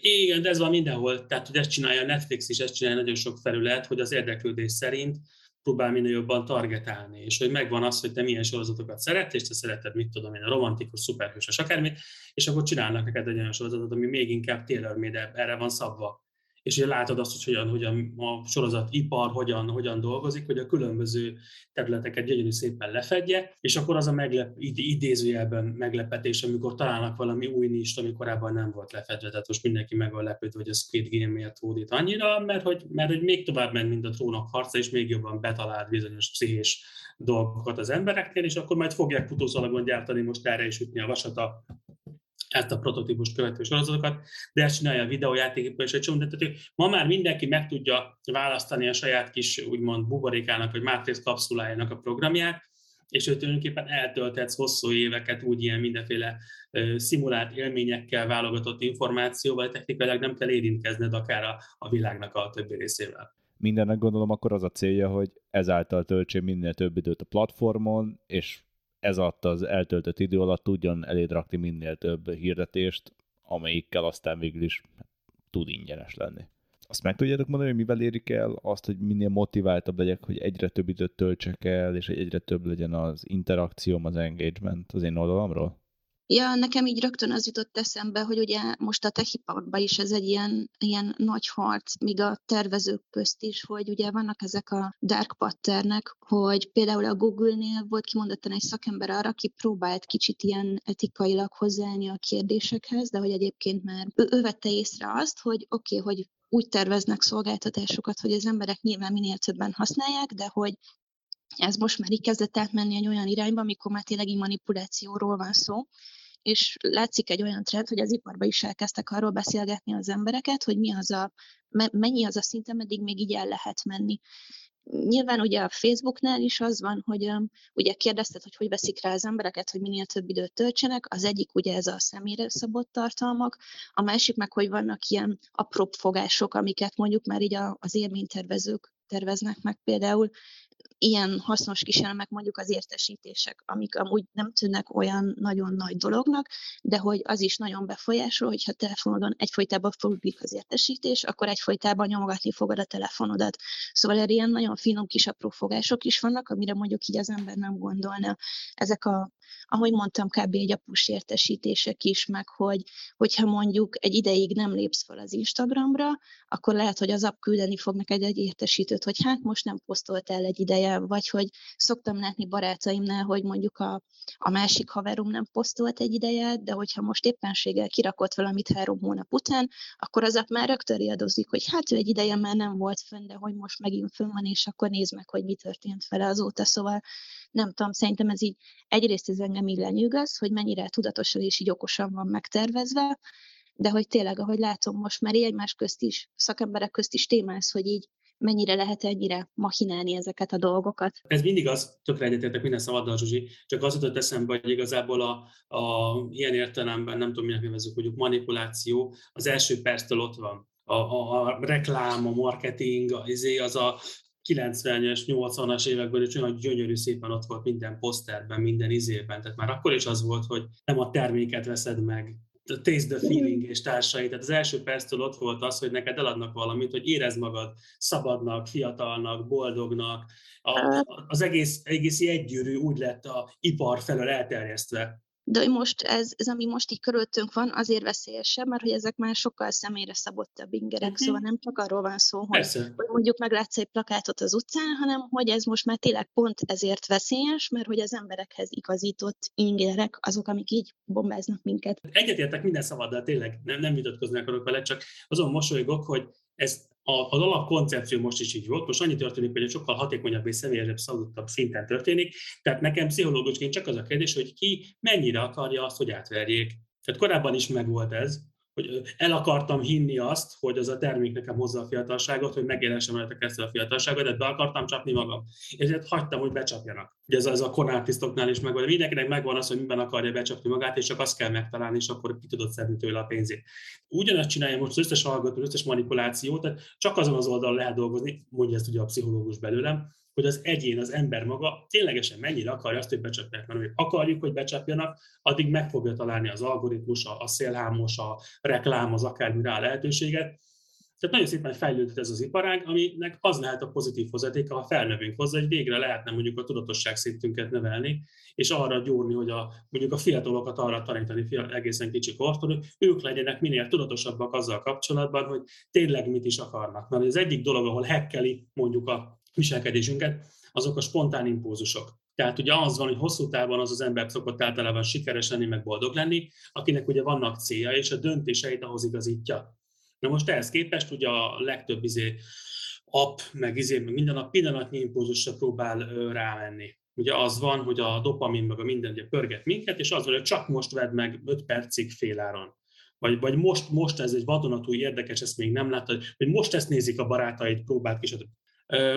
Igen, de ez van mindenhol. Tehát, hogy ezt csinálja a Netflix is, ezt csinálja nagyon sok felület, hogy az érdeklődés szerint próbál minél jobban targetálni, és hogy megvan az, hogy te milyen sorozatokat szeretsz, és te szereted, mit tudom én, a romantikus, szuperhős, akármit, és akkor csinálnak neked egy olyan sorozatot, ami még inkább tailor erre van szabva és ugye látod azt, hogy hogyan, hogyan a sorozatipar hogyan, hogyan dolgozik, hogy a különböző területeket gyönyörű szépen lefedje, és akkor az a meglep, idézőjelben meglepetés, amikor találnak valami új nist, ami korábban nem volt lefedve, tehát most mindenki meg van lepődve, hogy a Squid Game miért hódít annyira, mert hogy, mert hogy még tovább ment, mint a trónok harca, és még jobban betalált bizonyos pszichés dolgokat az embereknél, és akkor majd fogják futószalagon gyártani most erre is ütni a vasat a ezt a prototípus követő sorozatokat, de ezt csinálja a videójátékipar és egy csomó, tehát ma már mindenki meg tudja választani a saját kis úgymond buborékának vagy mátrix kapszulájának a programját, és ő tulajdonképpen eltölthetsz hosszú éveket úgy ilyen mindenféle uh, szimulált élményekkel, válogatott információval, technikailag nem kell érintkezned akár a, a világnak a többi részével. Mindennek gondolom akkor az a célja, hogy ezáltal töltsél minél több időt a platformon, és ez alatt az eltöltött idő alatt tudjon eléd rakni minél több hirdetést, amelyikkel aztán végül is tud ingyenes lenni. Azt meg tudjátok mondani, hogy mivel érik el azt, hogy minél motiváltabb legyek, hogy egyre több időt töltsek el, és egyre több legyen az interakcióm, az engagement az én oldalamról? Ja, nekem így rögtön az jutott eszembe, hogy ugye most a techiparkban is ez egy ilyen, ilyen nagy harc, míg a tervezők közt is, hogy ugye vannak ezek a dark patternek, hogy például a Google-nél volt kimondottan egy szakember arra, aki próbált kicsit ilyen etikailag hozzáállni a kérdésekhez, de hogy egyébként már ő, ő vette észre azt, hogy oké, okay, hogy úgy terveznek szolgáltatásokat, hogy az emberek nyilván minél többen használják, de hogy ez most már így kezdett átmenni egy olyan irányba, amikor már tényleg manipulációról van szó, és látszik egy olyan trend, hogy az iparban is elkezdtek arról beszélgetni az embereket, hogy mi az a, mennyi az a szint, ameddig még így el lehet menni. Nyilván ugye a Facebooknál is az van, hogy um, ugye kérdezted, hogy hogy veszik rá az embereket, hogy minél több időt töltsenek. Az egyik ugye ez a személyre szabott tartalmak, a másik meg, hogy vannak ilyen apróbb fogások, amiket mondjuk már így a, az élménytervezők terveznek meg például, ilyen hasznos kis elemek mondjuk az értesítések, amik amúgy nem tűnnek olyan nagyon nagy dolognak, de hogy az is nagyon befolyásol, hogyha telefonodon egyfolytában foglik az értesítés, akkor egyfolytában nyomogatni fogod a telefonodat. Szóval erre ilyen nagyon finom kis apró fogások is vannak, amire mondjuk így az ember nem gondolna. Ezek a, ahogy mondtam, kb. egy apus értesítések is, meg hogy, hogyha mondjuk egy ideig nem lépsz fel az Instagramra, akkor lehet, hogy az app küldeni fog neked egy értesítőt, hogy hát most nem posztoltál egy ideje, vagy hogy szoktam látni barátaimnál, hogy mondjuk a, a másik haverom nem posztolt egy ideje, de hogyha most éppenséggel kirakott valamit három hónap után, akkor az már rögtön riadozik, hogy hát ő egy ideje már nem volt fönn, de hogy most megint fönn van, és akkor nézd meg, hogy mi történt vele azóta. Szóval nem tudom, szerintem ez így egyrészt ez engem így lenyűgöz, hogy mennyire tudatosan és így okosan van megtervezve, de hogy tényleg, ahogy látom most már egymás közt is, szakemberek közt is témáz, hogy így mennyire lehet ennyire machinálni ezeket a dolgokat. Ez mindig az, tökre egyetértek minden szavaddal, Zsuzsi, csak az jutott eszembe, hogy igazából a, a ilyen értelemben, nem tudom, minek nevezzük, mondjuk manipuláció, az első perctől ott van. A, a, a reklám, a marketing, izé, az a 90-es, 80-as években is olyan gyönyörű szépen ott volt minden poszterben, minden izében. Tehát már akkor is az volt, hogy nem a terméket veszed meg, Taste the Feeling és társai. Tehát az első perctől ott volt az, hogy neked eladnak valamit, hogy érezd magad szabadnak, fiatalnak, boldognak. A, az egész, egész egygyűrű úgy lett a ipar felől elterjesztve de hogy most ez, ez, ami most így körülöttünk van, azért veszélyesebb, mert hogy ezek már sokkal személyre szabottabb ingerek, uh-huh. szóval nem csak arról van szó, hogy, hogy mondjuk meglátsz egy plakátot az utcán, hanem hogy ez most már tényleg pont ezért veszélyes, mert hogy az emberekhez igazított ingerek azok, amik így bombáznak minket. Egyetértek minden szavaddal, tényleg nem, nem vitatkozni akarok vele, csak azon mosolygok, hogy ez az alapkoncepció most is így volt, most annyi történik, hogy egy sokkal hatékonyabb és személyesebb, szabadottabb szinten történik. Tehát nekem pszichológusként csak az a kérdés, hogy ki mennyire akarja azt, hogy átverjék. Tehát korábban is megvolt ez, hogy el akartam hinni azt, hogy az a termék nekem hozza a fiatalságot, hogy megélhessem veletek ezt a fiatalságot, de be akartam csapni magam. És ezért hagytam, hogy becsapjanak. Ugye ez, ez a konártisztoknál is megvan. Mindenkinek megvan az, hogy miben akarja becsapni magát, és csak azt kell megtalálni, és akkor ki tudod szedni tőle a pénzét. Ugyanazt csinálja most az összes hallgató, az összes manipulációt, tehát csak azon az oldalon lehet dolgozni, mondja ezt ugye a pszichológus belőlem, hogy az egyén, az ember maga ténylegesen mennyire akarja azt, hogy becsapják. Mert hogy akarjuk, hogy becsapjanak, addig meg fogja találni az algoritmus, a szélhámos, a reklám, az akármi rá lehetőséget. Tehát nagyon szépen fejlődött ez az iparág, aminek az lehet a pozitív hozadéka, ha felnövünk hozzá, hogy végre lehetne mondjuk a tudatosság szintünket növelni, és arra gyúrni, hogy a, mondjuk a fiatalokat arra tanítani egészen kicsi kortól, hogy ők legyenek minél tudatosabbak azzal kapcsolatban, hogy tényleg mit is akarnak. Mert az egyik dolog, ahol hekkeli mondjuk a viselkedésünket, azok a spontán impulzusok. Tehát ugye az van, hogy hosszú távon az az ember szokott általában sikeres lenni, meg boldog lenni, akinek ugye vannak célja, és a döntéseit ahhoz igazítja. Na most ehhez képest ugye a legtöbb izé, app, meg izé, meg minden a pillanatnyi impulzusra próbál rámenni. Ugye az van, hogy a dopamin meg a minden ugye pörget minket, és az van, hogy csak most vedd meg 5 percig féláron. Vagy, vagy most, most ez egy vadonatúj érdekes, ezt még nem láttad, hogy most ezt nézik a barátaid, próbált ki,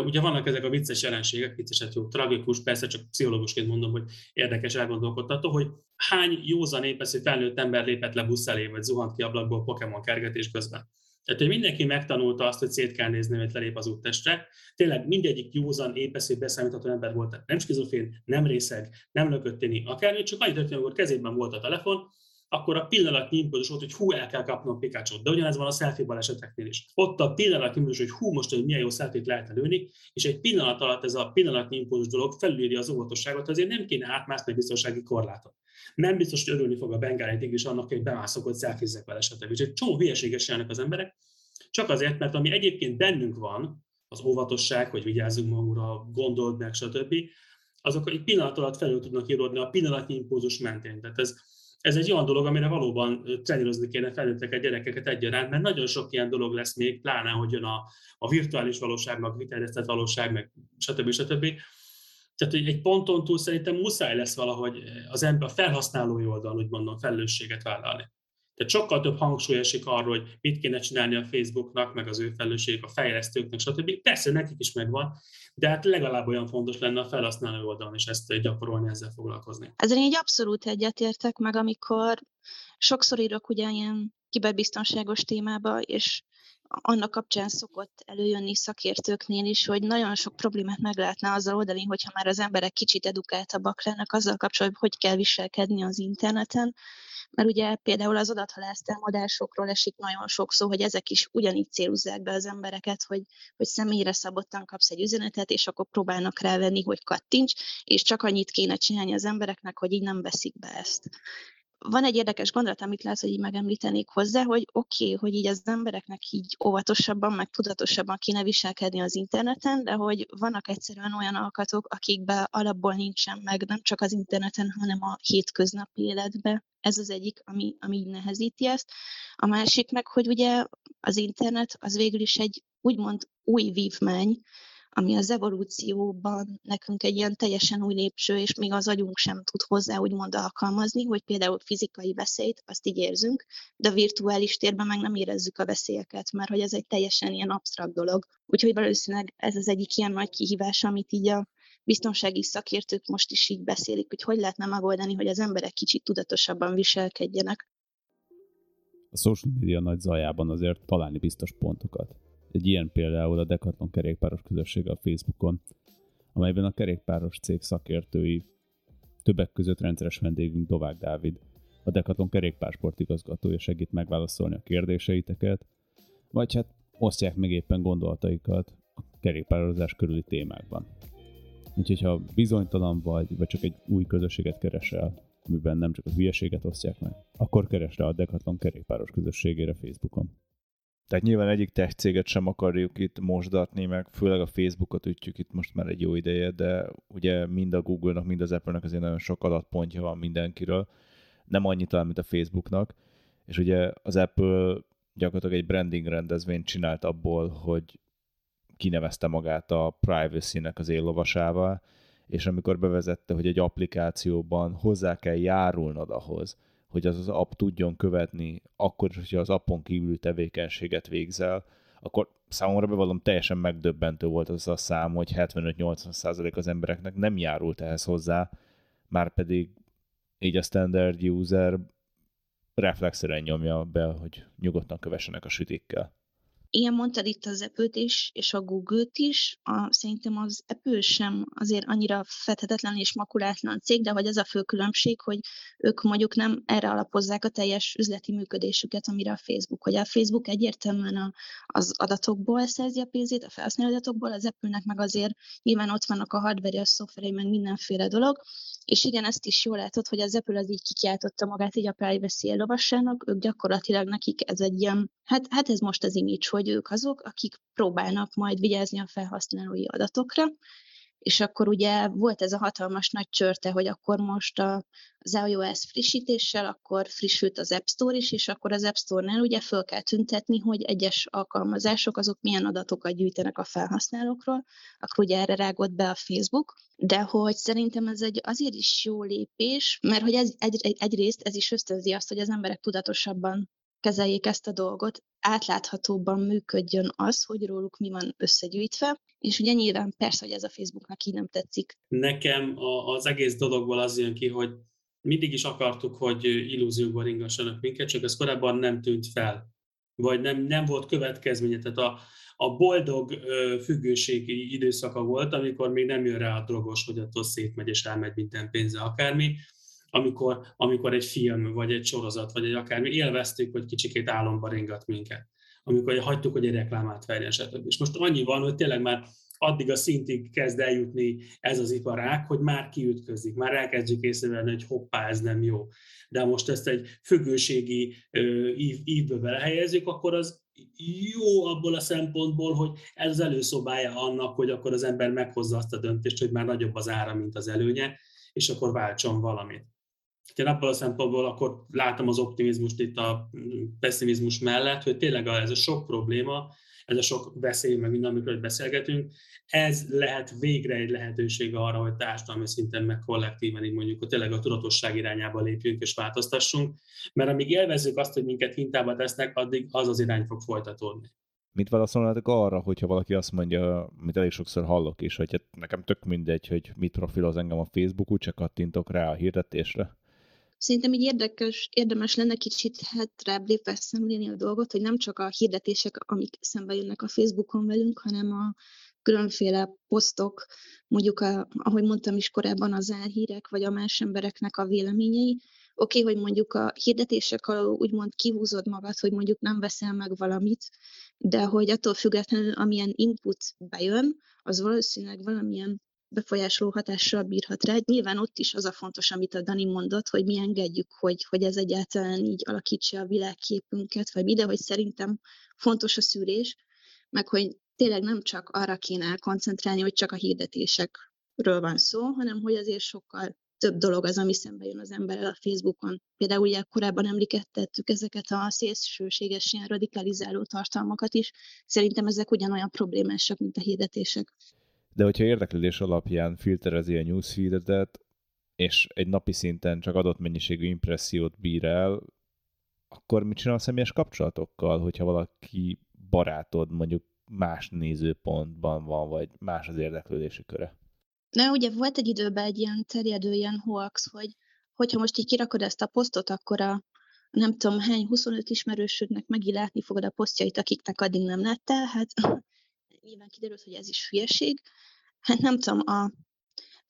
Ugye vannak ezek a vicces jelenségek, vicceset jó, tragikus, persze csak pszichológusként mondom, hogy érdekes elgondolkodtató, hogy hány józan épeszű felnőtt ember lépett le busz elé, vagy zuhant ki ablakból Pokémon kergetés közben. Tehát, hogy mindenki megtanulta azt, hogy szét kell nézni, hogy lelép az úttestre. Tényleg mindegyik józan, épeszű, beszámítható ember volt, nem skizofrén, nem részeg, nem lökötteni, akármi, csak annyit történt, amikor kezében volt a telefon, akkor a pillanatnyi impulzus volt, hogy hú, el kell kapnom pikachu De ugyanez van a selfie baleseteknél is. Ott a pillanatnyi impulzus, hogy hú, most hogy milyen jó selfie lehet előni, és egy pillanat alatt ez a pillanatnyi impulzus dolog felülírja az óvatosságot, azért nem kéne átmászni a biztonsági korlátot. Nem biztos, hogy örülni fog a bengáli tigris annak, hogy bemászok, hogy szelfizzek vele, stb. És csomó hülyeséges az emberek, csak azért, mert ami egyébként bennünk van, az óvatosság, hogy vigyázzunk magunkra, gondold meg, stb., azok egy pillanat alatt felül tudnak íródni a pillanatnyi impulzus mentén. Tehát ez, ez egy olyan dolog, amire valóban trenírozni kéne felnőtteket, gyerekeket egyaránt, mert nagyon sok ilyen dolog lesz még, pláne, hogy jön a, a virtuális valóság, meg a kiterjesztett valóság, meg stb. stb. Tehát, hogy egy ponton túl szerintem muszáj lesz valahogy az ember, a felhasználói oldalon, úgy mondom, felelősséget vállalni. Tehát sokkal több hangsúly esik arra, hogy mit kéne csinálni a Facebooknak, meg az ő felelősség, a fejlesztőknek, stb. Persze nekik is megvan, de hát legalább olyan fontos lenne a felhasználó oldalon is ezt gyakorolni, ezzel foglalkozni. Ezzel én egy abszolút egyetértek, meg amikor sokszor írok ugye ilyen kiberbiztonságos témába, és annak kapcsán szokott előjönni szakértőknél is, hogy nagyon sok problémát meg lehetne azzal oldani, hogyha már az emberek kicsit edukáltabbak lennek azzal kapcsolatban, hogy kell viselkedni az interneten, mert ugye például az adathalász támadásokról esik nagyon sok szó, hogy ezek is ugyanígy céluzzák be az embereket, hogy, hogy személyre szabottan kapsz egy üzenetet, és akkor próbálnak rávenni, hogy kattints, és csak annyit kéne csinálni az embereknek, hogy így nem veszik be ezt van egy érdekes gondolat, amit lehet, hogy így megemlítenék hozzá, hogy oké, okay, hogy így az embereknek így óvatosabban, meg tudatosabban kéne viselkedni az interneten, de hogy vannak egyszerűen olyan alkatok, akikben alapból nincsen meg nem csak az interneten, hanem a hétköznapi életben. Ez az egyik, ami, ami így nehezíti ezt. A másik meg, hogy ugye az internet az végül is egy úgymond új vívmány, ami az evolúcióban nekünk egy ilyen teljesen új lépcső, és még az agyunk sem tud hozzá úgymond alkalmazni, hogy például fizikai veszélyt, azt így érzünk, de virtuális térben meg nem érezzük a veszélyeket, mert hogy ez egy teljesen ilyen absztrakt dolog. Úgyhogy valószínűleg ez az egyik ilyen nagy kihívás, amit így a biztonsági szakértők most is így beszélik, hogy hogy lehetne megoldani, hogy az emberek kicsit tudatosabban viselkedjenek. A social media nagy zajában azért találni biztos pontokat. Egy ilyen például a Decathlon kerékpáros közössége a Facebookon, amelyben a kerékpáros cég szakértői, többek között rendszeres vendégünk Dovák Dávid, a Decathlon kerékpársport igazgatója segít megválaszolni a kérdéseiteket, vagy hát osztják meg éppen gondolataikat a kerékpározás körüli témákban. Úgyhogy ha bizonytalan vagy, vagy csak egy új közösséget keresel, amiben nem csak a hülyeséget osztják meg, akkor keresd a Decathlon kerékpáros közösségére Facebookon. Tehát nyilván egyik tech céget sem akarjuk itt mosdatni, meg főleg a Facebookot ütjük itt most már egy jó ideje, de ugye mind a Google-nak, mind az Apple-nek azért nagyon sok adatpontja van mindenkiről, nem annyit talán, mint a Facebooknak, és ugye az Apple gyakorlatilag egy branding rendezvényt csinált abból, hogy kinevezte magát a privacy-nek az éllovasával, és amikor bevezette, hogy egy applikációban hozzá kell járulnod ahhoz, hogy az az app tudjon követni, akkor is, hogyha az appon kívüli tevékenységet végzel, akkor számomra bevallom teljesen megdöbbentő volt az a szám, hogy 75-80% az embereknek nem járult ehhez hozzá, már pedig így a standard user reflexzeren nyomja be, hogy nyugodtan kövessenek a sütikkel ilyen mondtad itt az apple is, és a Google-t is. A, szerintem az Apple sem azért annyira fethetetlen és makulátlan cég, de hogy az a fő különbség, hogy ők mondjuk nem erre alapozzák a teljes üzleti működésüket, amire a Facebook. Hogy a Facebook egyértelműen a, az adatokból szerzi a pénzét, a felhasználó adatokból, az Apple-nek meg azért nyilván ott vannak a hardware a szoftverei, meg mindenféle dolog, és igen, ezt is jól látod, hogy az Apple az így kikiáltotta magát így a privacy lovassának, ők gyakorlatilag nekik ez egy ilyen, hát, hát ez most az image, hogy ők azok, akik próbálnak majd vigyázni a felhasználói adatokra, és akkor ugye volt ez a hatalmas nagy csörte, hogy akkor most a, az iOS frissítéssel, akkor frissült az App Store is, és akkor az App Store-nál ugye föl kell tüntetni, hogy egyes alkalmazások azok milyen adatokat gyűjtenek a felhasználókról, akkor ugye erre rágott be a Facebook, de hogy szerintem ez egy azért is jó lépés, mert hogy ez egy, egyrészt ez is ösztönzi azt, hogy az emberek tudatosabban kezeljék ezt a dolgot, átláthatóban működjön az, hogy róluk mi van összegyűjtve, és ugye nyilván persze, hogy ez a Facebooknak így nem tetszik. Nekem az egész dologból az jön ki, hogy mindig is akartuk, hogy illúziókban ringassanak minket, csak ez korábban nem tűnt fel, vagy nem, nem volt következménye. Tehát a, a boldog függőségi időszaka volt, amikor még nem jön rá a drogos, hogy attól szétmegy és elmegy minden pénze akármi, amikor, amikor egy film, vagy egy sorozat, vagy egy akármi élveztük, hogy kicsikét álomba ringat minket amikor hagytuk, hogy egy reklámát verjen, stb. És most annyi van, hogy tényleg már addig a szintig kezd eljutni ez az iparág, hogy már kiütközik, már elkezdjük észrevenni, hogy hoppá, ez nem jó. De most ezt egy függőségi ív, ívbe belehelyezzük, akkor az jó abból a szempontból, hogy ez az előszobája annak, hogy akkor az ember meghozza azt a döntést, hogy már nagyobb az ára, mint az előnye, és akkor váltson valamit. Én abból a szempontból akkor látom az optimizmust itt a pessimizmus mellett, hogy tényleg ez a sok probléma, ez a sok veszély, meg minden, amikről beszélgetünk, ez lehet végre egy lehetőség arra, hogy társadalmi szinten, meg kollektíven, így mondjuk, hogy tényleg a tudatosság irányába lépjünk és változtassunk, mert amíg élvezzük azt, hogy minket hintába tesznek, addig az az irány fog folytatódni. Mit válaszolnátok arra, hogyha valaki azt mondja, amit elég sokszor hallok is, hogy hát nekem tök mindegy, hogy mit profiloz engem a Facebook, úgy csak kattintok rá a hirdetésre? Szerintem így érdekes, érdemes lenne kicsit hátrább lépve szemlélni a dolgot, hogy nem csak a hirdetések, amik szembe jönnek a Facebookon velünk, hanem a különféle posztok, mondjuk, a, ahogy mondtam is korábban, az álhírek, vagy a más embereknek a véleményei. Oké, okay, hogy mondjuk a hirdetések alól úgymond kihúzod magad, hogy mondjuk nem veszel meg valamit, de hogy attól függetlenül, amilyen input bejön, az valószínűleg valamilyen befolyásoló hatással bírhat rá. Nyilván ott is az a fontos, amit a Dani mondott, hogy mi engedjük, hogy, hogy ez egyáltalán így alakítsa a világképünket, vagy ide, hogy szerintem fontos a szűrés, meg hogy tényleg nem csak arra kéne koncentrálni, hogy csak a hirdetésekről van szó, hanem hogy azért sokkal több dolog az, ami szembe jön az emberrel a Facebookon. Például ugye korábban említettettük ezeket a szélsőséges ilyen radikalizáló tartalmakat is. Szerintem ezek ugyanolyan problémásak, mint a hirdetések de hogyha érdeklődés alapján filterezi a newsfeedet, és egy napi szinten csak adott mennyiségű impressziót bír el, akkor mit csinál a személyes kapcsolatokkal, hogyha valaki barátod mondjuk más nézőpontban van, vagy más az érdeklődési köre? Na, ugye volt egy időben egy ilyen terjedő ilyen hoax, hogy hogyha most így kirakod ezt a posztot, akkor a nem tudom hány 25 ismerősödnek megint látni fogod a posztjait, akiknek addig nem láttál, hát nyilván kiderült, hogy ez is hülyeség. Hát nem tudom, a,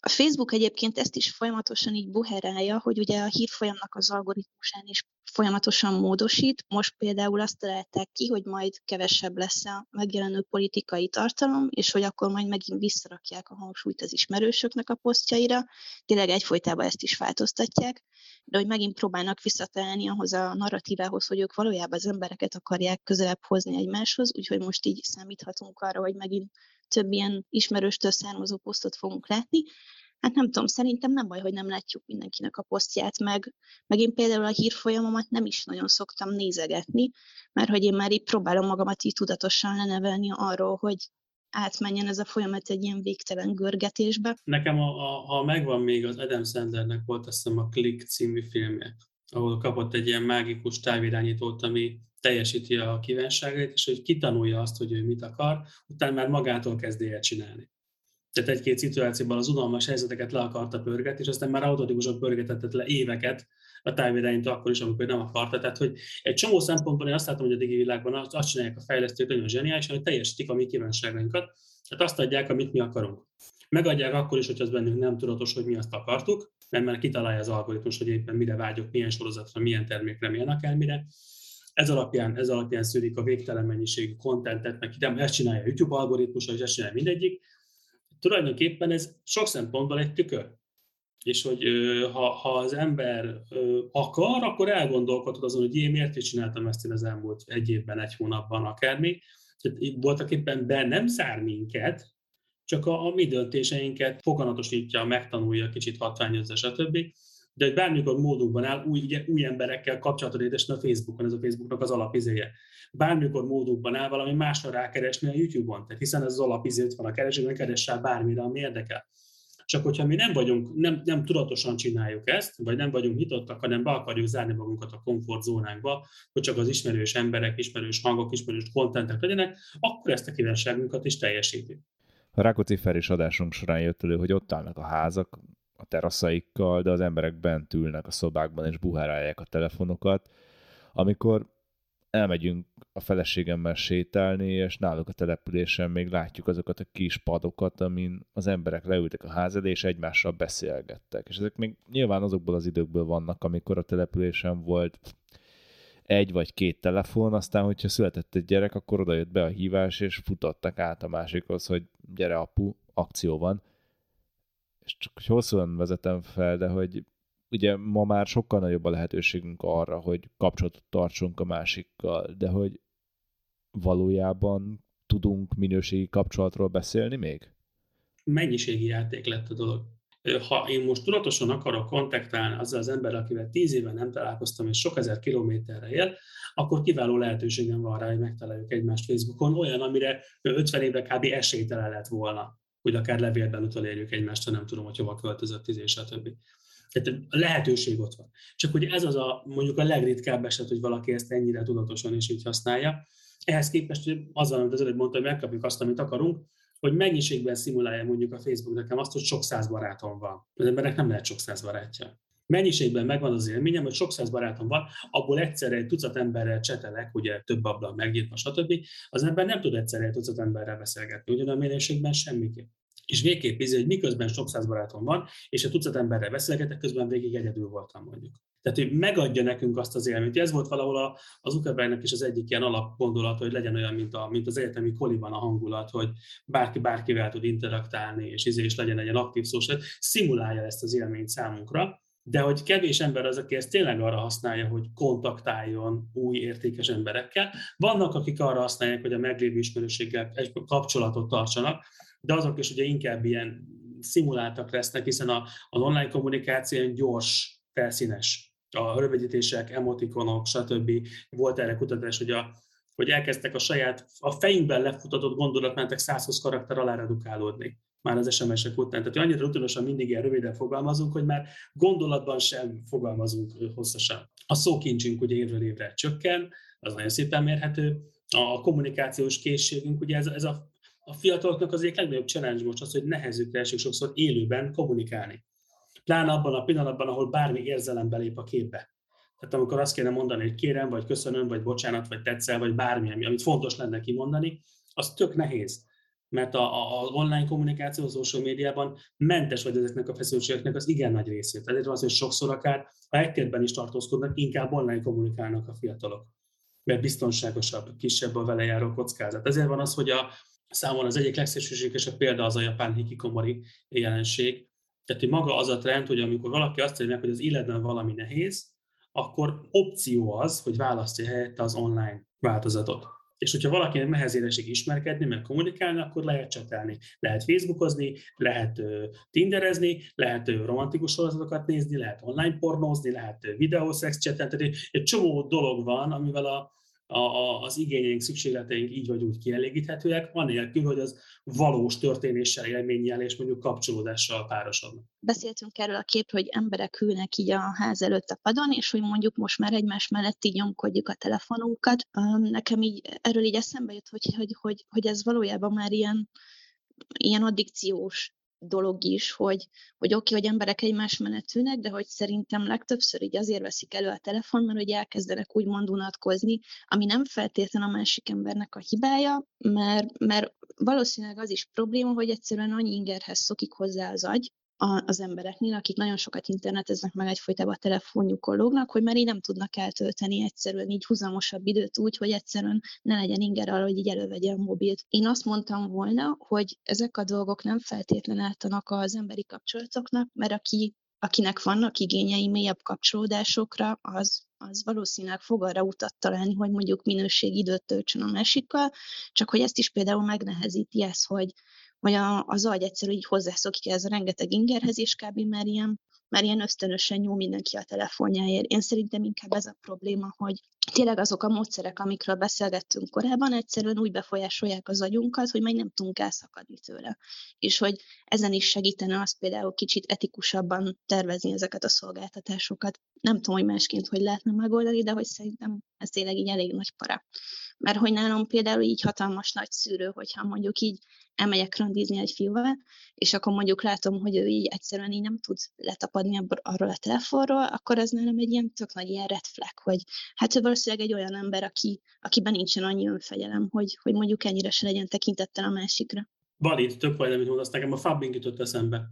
a Facebook egyébként ezt is folyamatosan így buherálja, hogy ugye a hírfolyamnak az algoritmusán is folyamatosan módosít. Most például azt találták ki, hogy majd kevesebb lesz a megjelenő politikai tartalom, és hogy akkor majd megint visszarakják a hangsúlyt az ismerősöknek a posztjaira. Tényleg egyfolytában ezt is változtatják, de hogy megint próbálnak visszatalálni ahhoz a narratívához, hogy ők valójában az embereket akarják közelebb hozni egymáshoz, úgyhogy most így számíthatunk arra, hogy megint több ilyen ismerőstől származó posztot fogunk látni, hát nem tudom, szerintem nem baj, hogy nem látjuk mindenkinek a posztját, meg, meg én például a hírfolyamomat nem is nagyon szoktam nézegetni, mert hogy én már így próbálom magamat így tudatosan lenevelni arról, hogy átmenjen ez a folyamat egy ilyen végtelen görgetésbe. Nekem, a, a, ha megvan még az Adam Sandlernek volt azt hiszem a Click című filmje, ahol kapott egy ilyen mágikus távirányítót, ami teljesíti a kívánságait, és hogy kitanulja azt, hogy ő mit akar, utána már magától kezdi el csinálni. Tehát egy-két szituációban az unalmas helyzeteket le akarta pörgetni, és aztán már automatikusan pörgetett le éveket a távirányító akkor is, amikor nem akarta. Tehát, hogy egy csomó szempontból én azt látom, hogy a digi világban azt csinálják a fejlesztők nagyon zseniálisan, hogy teljesítik a mi kívánságainkat, tehát azt adják, amit mi akarunk. Megadják akkor is, hogy az bennünk nem tudatos, hogy mi azt akartuk, mert már kitalálja az algoritmus, hogy éppen mire vágyok, milyen sorozatra, milyen termékre, milyen akármire. Ez alapján, ez alapján szűrik a végtelen mennyiségű kontentet, meg nem, ezt csinálja a YouTube algoritmus, és ezt csinálja mindegyik. Tulajdonképpen ez sok szempontból egy tükör. És hogy ha, ha az ember akar, akkor elgondolkodhat azon, hogy én miért is csináltam ezt én az elmúlt egy évben, egy hónapban, akármi. Tehát voltak éppen be nem szár minket, csak a, a mi döntéseinket foganatosítja, megtanulja, kicsit hatványozza, stb de hogy bármikor módunkban áll új, új emberekkel kapcsolatot létesíteni a Facebookon, ez a Facebooknak az alapizéje. Bármikor módunkban áll valami másra rákeresni a YouTube-on, tehát hiszen ez az alapizé van a keresőben, keres rá bármire, ami érdekel. Csak hogyha mi nem vagyunk, nem, nem tudatosan csináljuk ezt, vagy nem vagyunk nyitottak, hanem be akarjuk zárni magunkat a komfortzónánkba, hogy csak az ismerős emberek, ismerős hangok, ismerős kontentek legyenek, akkor ezt a kívánságunkat is teljesíti. A Rákóczi Feris adásunk során jött elő, hogy ott állnak a házak, a teraszaikkal, de az emberek bent ülnek a szobákban és buhárálják a telefonokat. Amikor elmegyünk a feleségemmel sétálni, és náluk a településen még látjuk azokat a kis padokat, amin az emberek leültek a ház elé, és egymással beszélgettek. És ezek még nyilván azokból az időkből vannak, amikor a településen volt egy vagy két telefon, aztán, hogyha született egy gyerek, akkor oda jött be a hívás, és futottak át a másikhoz, hogy gyere apu, akció van. És csak hosszúan vezetem fel, de hogy ugye ma már sokkal nagyobb a lehetőségünk arra, hogy kapcsolatot tartsunk a másikkal, de hogy valójában tudunk minőségi kapcsolatról beszélni még? Mennyiségi játék lett a dolog. Ha én most tudatosan akarok kontaktálni azzal az emberrel, akivel tíz éve nem találkoztam, és sok ezer kilométerre él, akkor kiváló lehetőségem van rá, hogy megtaláljuk egymást Facebookon, olyan, amire 50 éve kb. esélytelen lett volna, hogy akár levélben utolérjük egymást, ha nem tudom, hogy hova költözött, és stb. Tehát a lehetőség ott van. Csak hogy ez az a mondjuk a legritkább eset, hogy valaki ezt ennyire tudatosan is így használja. Ehhez képest azzal, amit az előbb mondta, hogy megkapjuk azt, amit akarunk, hogy mennyiségben szimulálja mondjuk a Facebook nekem azt, hogy sok száz barátom van. Az embernek nem lehet sok száz barátja. Mennyiségben megvan az élményem, hogy sok száz barátom van, abból egyszerre egy tucat emberrel csetelek, ugye több abban megnyitva, stb. Az ember nem tud egyszerre egy tucat emberrel beszélgetni, ugyan a minőségben semmiképp. És végképp ízi, hogy miközben sok száz barátom van, és a tucat emberrel beszélgetek, közben végig egyedül voltam mondjuk. Tehát, hogy megadja nekünk azt az élményt. Ez volt valahol az Zuckerbergnek is az egyik ilyen alapgondolat, hogy legyen olyan, mint, a, mint az egyetemi koliban a hangulat, hogy bárki bárkivel tud interaktálni, és izé is legyen egy ilyen aktív szó, szimulálja ezt az élményt számunkra, de hogy kevés ember az, aki ezt tényleg arra használja, hogy kontaktáljon új értékes emberekkel. Vannak, akik arra használják, hogy a meglévő ismerőséggel egy kapcsolatot tartsanak, de azok is ugye inkább ilyen szimuláltak lesznek, hiszen a, az online kommunikáció gyors, felszínes. A rövidítések, emotikonok, stb. Volt erre kutatás, hogy, a, hogy elkezdtek a saját, a fejünkben lefutatott gondolatmenetek 120 karakter alá redukálódni már az SMS-ek után. Tehát annyira rutinosan mindig ilyen röviden fogalmazunk, hogy már gondolatban sem fogalmazunk hosszasan. A szókincsünk ugye évről évre csökken, az nagyon szépen mérhető. A kommunikációs készségünk, ugye ez, ez a a fiataloknak az egyik legnagyobb challenge most az, hogy nehezükre esik sokszor élőben kommunikálni. Pláne abban a pillanatban, ahol bármi érzelem belép a képbe. Tehát amikor azt kéne mondani, hogy kérem, vagy köszönöm, vagy bocsánat, vagy tetszel, vagy bármi, amit fontos lenne kimondani, az tök nehéz. Mert az online kommunikáció, a social médiában mentes vagy ezeknek a feszültségeknek az igen nagy részét. Ezért az, hogy sokszor akár, ha egy térben is tartózkodnak, inkább online kommunikálnak a fiatalok. Mert biztonságosabb, kisebb a vele járó kockázat. Ezért van az, hogy a, Számomra az egyik legszélsőségesebb példa az a japán hikikomori jelenség. Tehát, hogy maga az a trend, hogy amikor valaki azt mondja meg, hogy az életben valami nehéz, akkor opció az, hogy választja helyette az online változatot. És hogyha valakinek nehezére esik ismerkedni, meg kommunikálni, akkor lehet csetelni. Lehet Facebookozni, lehet tinderezni, lehet romantikus sorozatokat nézni, lehet online pornózni, lehet videószex csetelni. Tehát egy csomó dolog van, amivel a, a, a, az igényeink, szükségleteink így vagy úgy kielégíthetőek, anélkül, hogy az valós történéssel, élménnyel és mondjuk kapcsolódással párosodnak. Beszéltünk erről a képről, hogy emberek ülnek így a ház előtt a padon, és hogy mondjuk most már egymás mellett így nyomkodjuk a telefonunkat. Nekem így erről így eszembe jut, hogy, hogy, hogy, hogy ez valójában már ilyen, ilyen addikciós dolog is, hogy, hogy oké, okay, hogy emberek egymás mellett ülnek, de hogy szerintem legtöbbször így azért veszik elő a telefon, mert hogy elkezdenek úgy unatkozni, ami nem feltétlenül a másik embernek a hibája, mert, mert valószínűleg az is probléma, hogy egyszerűen annyi ingerhez szokik hozzá az agy, az embereknél, akik nagyon sokat interneteznek, meg egyfolytában a telefonjukon lógnak, hogy már így nem tudnak eltölteni egyszerűen így húzamosabb időt úgy, hogy egyszerűen ne legyen inger arra, hogy így elővegye a mobilt. Én azt mondtam volna, hogy ezek a dolgok nem feltétlen ártanak az emberi kapcsolatoknak, mert aki akinek vannak igényei mélyebb kapcsolódásokra, az, az valószínűleg fog arra utat találni, hogy mondjuk minőség időt töltsön a másikkal, csak hogy ezt is például megnehezíti ez, hogy, vagy a, az agy egyszerűen így hozzászokik ez a rengeteg ingerhez, és kb. már ilyen, már ilyen ösztönösen nyúl mindenki a telefonjáért. Én szerintem inkább ez a probléma, hogy tényleg azok a módszerek, amikről beszélgettünk korábban, egyszerűen úgy befolyásolják az agyunkat, hogy meg nem tudunk elszakadni tőle. És hogy ezen is segítene az például kicsit etikusabban tervezni ezeket a szolgáltatásokat. Nem tudom, hogy másként hogy lehetne megoldani, de hogy szerintem ez tényleg így elég nagy para. Mert hogy nálam például így hatalmas nagy szűrő, hogyha mondjuk így elmegyek randizni egy fiúval, és akkor mondjuk látom, hogy ő így egyszerűen így nem tud letapadni arról a telefonról, akkor az nálam egy ilyen tök nagy ilyen red flag, hogy hát ő valószínűleg egy olyan ember, aki, akiben nincsen annyi önfegyelem, hogy, hogy mondjuk ennyire se legyen tekintettel a másikra. Valid, tök vagy, amit mondasz, nekem a fabbing jutott eszembe.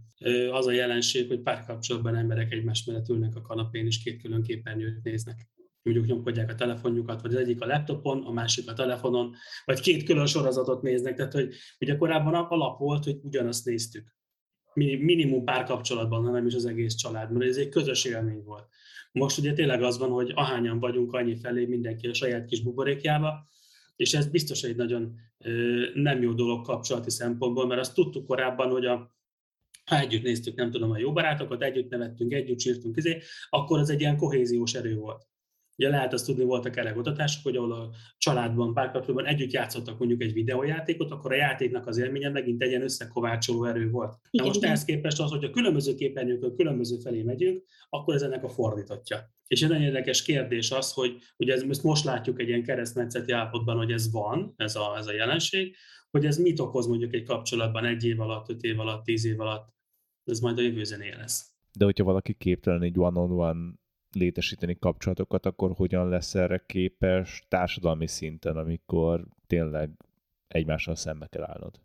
Az a jelenség, hogy párkapcsolatban emberek egymás mellett ülnek a kanapén, és két külön képernyőt néznek. Mondjuk nyomkodják a telefonjukat, vagy az egyik a laptopon, a másik a telefonon, vagy két külön sorozatot néznek. Tehát, hogy ugye korábban alap volt, hogy ugyanazt néztük. Minimum párkapcsolatban, hanem is az egész családban. Ez egy közös élmény volt. Most ugye tényleg az van, hogy ahányan vagyunk, annyi felé mindenki a saját kis buborékjába, és ez biztos egy nagyon nem jó dolog kapcsolati szempontból, mert azt tudtuk korábban, hogy a, ha együtt néztük, nem tudom, a jó barátokat, együtt nevettünk, együtt sírtunk, izé, akkor az egy ilyen kohéziós erő volt. Ugye lehet azt tudni, voltak erre kutatások, hogy ahol a családban, párkapcsolatban együtt játszottak mondjuk egy videójátékot, akkor a játéknak az élménye megint egy ilyen összekovácsoló erő volt. Na most ehhez képest az, hogy a különböző képernyőkön különböző felé megyünk, akkor ez ennek a fordítottja. És egy nagyon érdekes kérdés az, hogy ugye ezt most látjuk egy ilyen keresztmetszeti állapotban, hogy ez van, ez a, ez a jelenség, hogy ez mit okoz mondjuk egy kapcsolatban egy év alatt, öt év alatt, tíz év alatt, ez majd a jövő zené lesz. De hogyha valaki képtelen egy one-on-one létesíteni kapcsolatokat, akkor hogyan lesz erre képes társadalmi szinten, amikor tényleg egymással szembe kell állnod?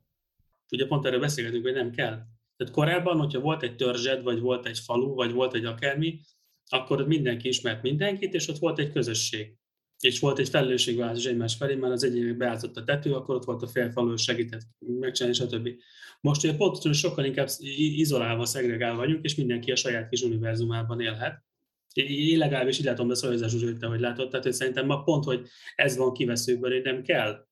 Ugye pont erről beszélgetünk, hogy nem kell. Tehát korábban, hogyha volt egy törzsed, vagy volt egy falu, vagy volt egy akármi, akkor mindenki ismert mindenkit, és ott volt egy közösség. És volt egy felelősségvállalás egymás felé, mert az egyik beállított a tető, akkor ott volt a félfalú, segített megcsinálni, stb. Most ugye pontosan sokkal inkább izolálva, szegregálva vagyunk, és mindenki a saját kis univerzumában élhet. Én legalábbis így látom beszélni az Zsuzsi, hogy látod, tehát hogy szerintem ma pont, hogy ez van kiveszőből, hogy nem kell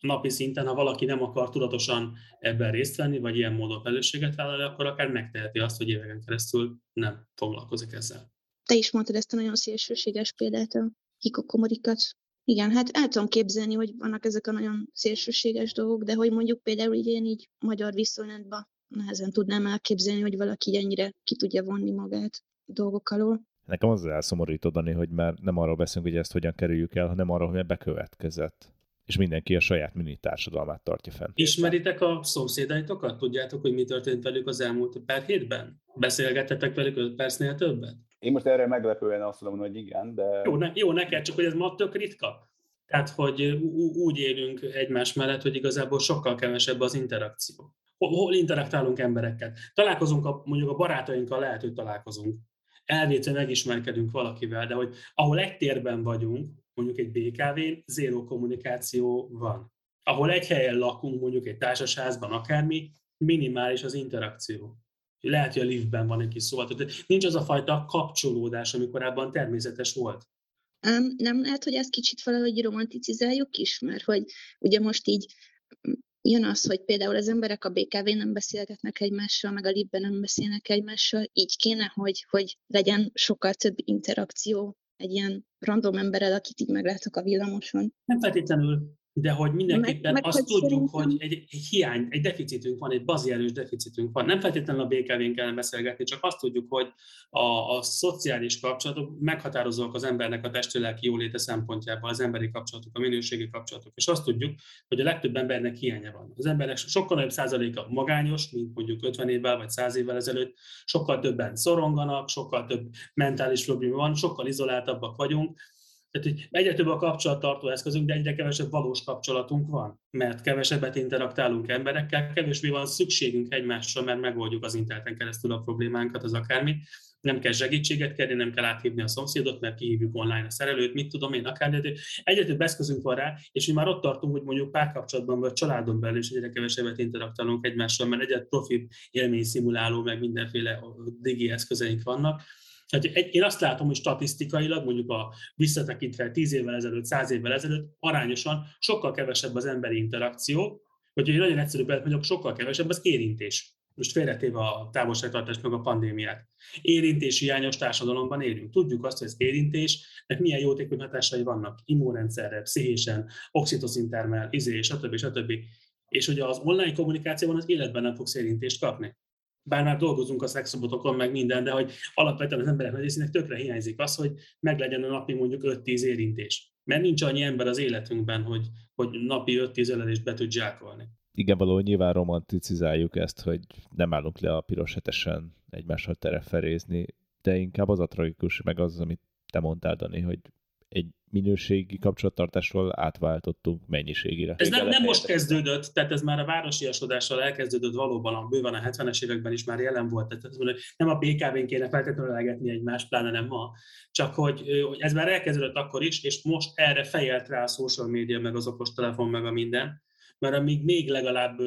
napi szinten, ha valaki nem akar tudatosan ebben részt venni, vagy ilyen módon felelősséget vállalni, akkor akár megteheti azt, hogy éveken keresztül nem foglalkozik ezzel. Te is mondtad ezt a nagyon szélsőséges példát, a hikokomorikat. Igen, hát el tudom képzelni, hogy vannak ezek a nagyon szélsőséges dolgok, de hogy mondjuk például így én így magyar viszonylatban nehezen tudnám elképzelni, hogy valaki ennyire ki tudja vonni magát dolgok alól. Nekem az elszomorító, Dani, hogy már nem arról beszélünk, hogy ezt hogyan kerüljük el, hanem arról, hogy bekövetkezett. És mindenki a saját mini társadalmát tartja fenn. Ismeritek a szomszédaitokat? Tudjátok, hogy mi történt velük az elmúlt pár hétben? Beszélgettetek velük 5 percnél többet? Én most erre meglepően azt mondom, hogy igen, de... Jó, ne, jó neked, csak hogy ez ma tök ritka. Tehát, hogy úgy élünk egymás mellett, hogy igazából sokkal kevesebb az interakció. Hol interaktálunk emberekkel? Találkozunk, a, mondjuk a barátainkkal lehet, hogy találkozunk elvétve megismerkedünk valakivel, de hogy ahol egy térben vagyunk, mondjuk egy BKV-n, zéró kommunikáció van. Ahol egy helyen lakunk, mondjuk egy társasházban, akármi, minimális az interakció. Lehet, hogy a liftben van egy kis szó, tehát nincs az a fajta kapcsolódás, ami korábban természetes volt. Um, nem lehet, hogy ezt kicsit valahogy romanticizáljuk is, mert hogy ugye most így jön az, hogy például az emberek a BKV nem beszélgetnek egymással, meg a libben nem beszélnek egymással, így kéne, hogy, hogy legyen sokkal több interakció egy ilyen random emberrel, akit így meglátok a villamoson. Nem feltétlenül de hogy mindenképpen meg, meg azt tudjuk, szerintem... hogy egy, egy hiány, egy deficitünk van, egy baziális deficitünk van. Nem feltétlenül a BKV-n kellene beszélgetni, csak azt tudjuk, hogy a, a szociális kapcsolatok meghatározóak az embernek a testi-lelki jóléte szempontjából, az emberi kapcsolatok, a minőségi kapcsolatok. És azt tudjuk, hogy a legtöbb embernek hiánya van. Az embernek sokkal nagyobb százaléka magányos, mint mondjuk 50 évvel vagy 100 évvel ezelőtt, sokkal többen szoronganak, sokkal több mentális probléma van, sokkal izoláltabbak vagyunk, tehát, hogy egyre több a kapcsolattartó eszközünk, de egyre kevesebb valós kapcsolatunk van, mert kevesebbet interaktálunk emberekkel, kevésbé van szükségünk egymással, mert megoldjuk az interneten keresztül a problémánkat, az akármi. Nem kell segítséget kérni, nem kell áthívni a szomszédot, mert kihívjuk online a szerelőt, mit tudom én, akár. Egyre több eszközünk van rá, és mi már ott tartunk, hogy mondjuk párkapcsolatban vagy családon belül is egyre kevesebbet interaktálunk egymással, mert egyre profi élményszimuláló, meg mindenféle digi eszközeink vannak tehát egy, én azt látom, hogy statisztikailag, mondjuk a visszatekintve 10 évvel ezelőtt, 100 évvel ezelőtt arányosan sokkal kevesebb az emberi interakció, vagy hogy nagyon egyszerű mondjuk, sokkal kevesebb az érintés. Most félretéve a távolságtartást meg a pandémiát. Érintés hiányos társadalomban élünk. Tudjuk azt, hogy az érintésnek milyen jótékony hatásai vannak immunrendszerre, pszichésen, oxitocin termel, izé, stb. stb. És hogy az online kommunikációban az életben nem fogsz érintést kapni bár már dolgozunk a szexrobotokon, meg minden, de hogy alapvetően az emberek nagy részének tökre hiányzik az, hogy meglegyen a napi mondjuk 5-10 érintés. Mert nincs annyi ember az életünkben, hogy, hogy napi 5-10 ölelést be tud zsákolni. Igen, valahol nyilván romanticizáljuk ezt, hogy nem állunk le a piros hetesen egymással tereferézni, de inkább az a tragikus, meg az, amit te mondtál, Dani, hogy egy minőségi kapcsolattartásról átváltottunk mennyiségére. Ez nem, nem most kezdődött, tehát ez már a városiasodással elkezdődött valóban, a bőven a 70-es években is már jelen volt. Tehát nem a BKV-n kéne feltétlenül elegetni egymást, pláne nem ma, csak hogy, hogy ez már elkezdődött akkor is, és most erre fejelt rá a social media, meg az okostelefon, meg a minden mert amíg még legalább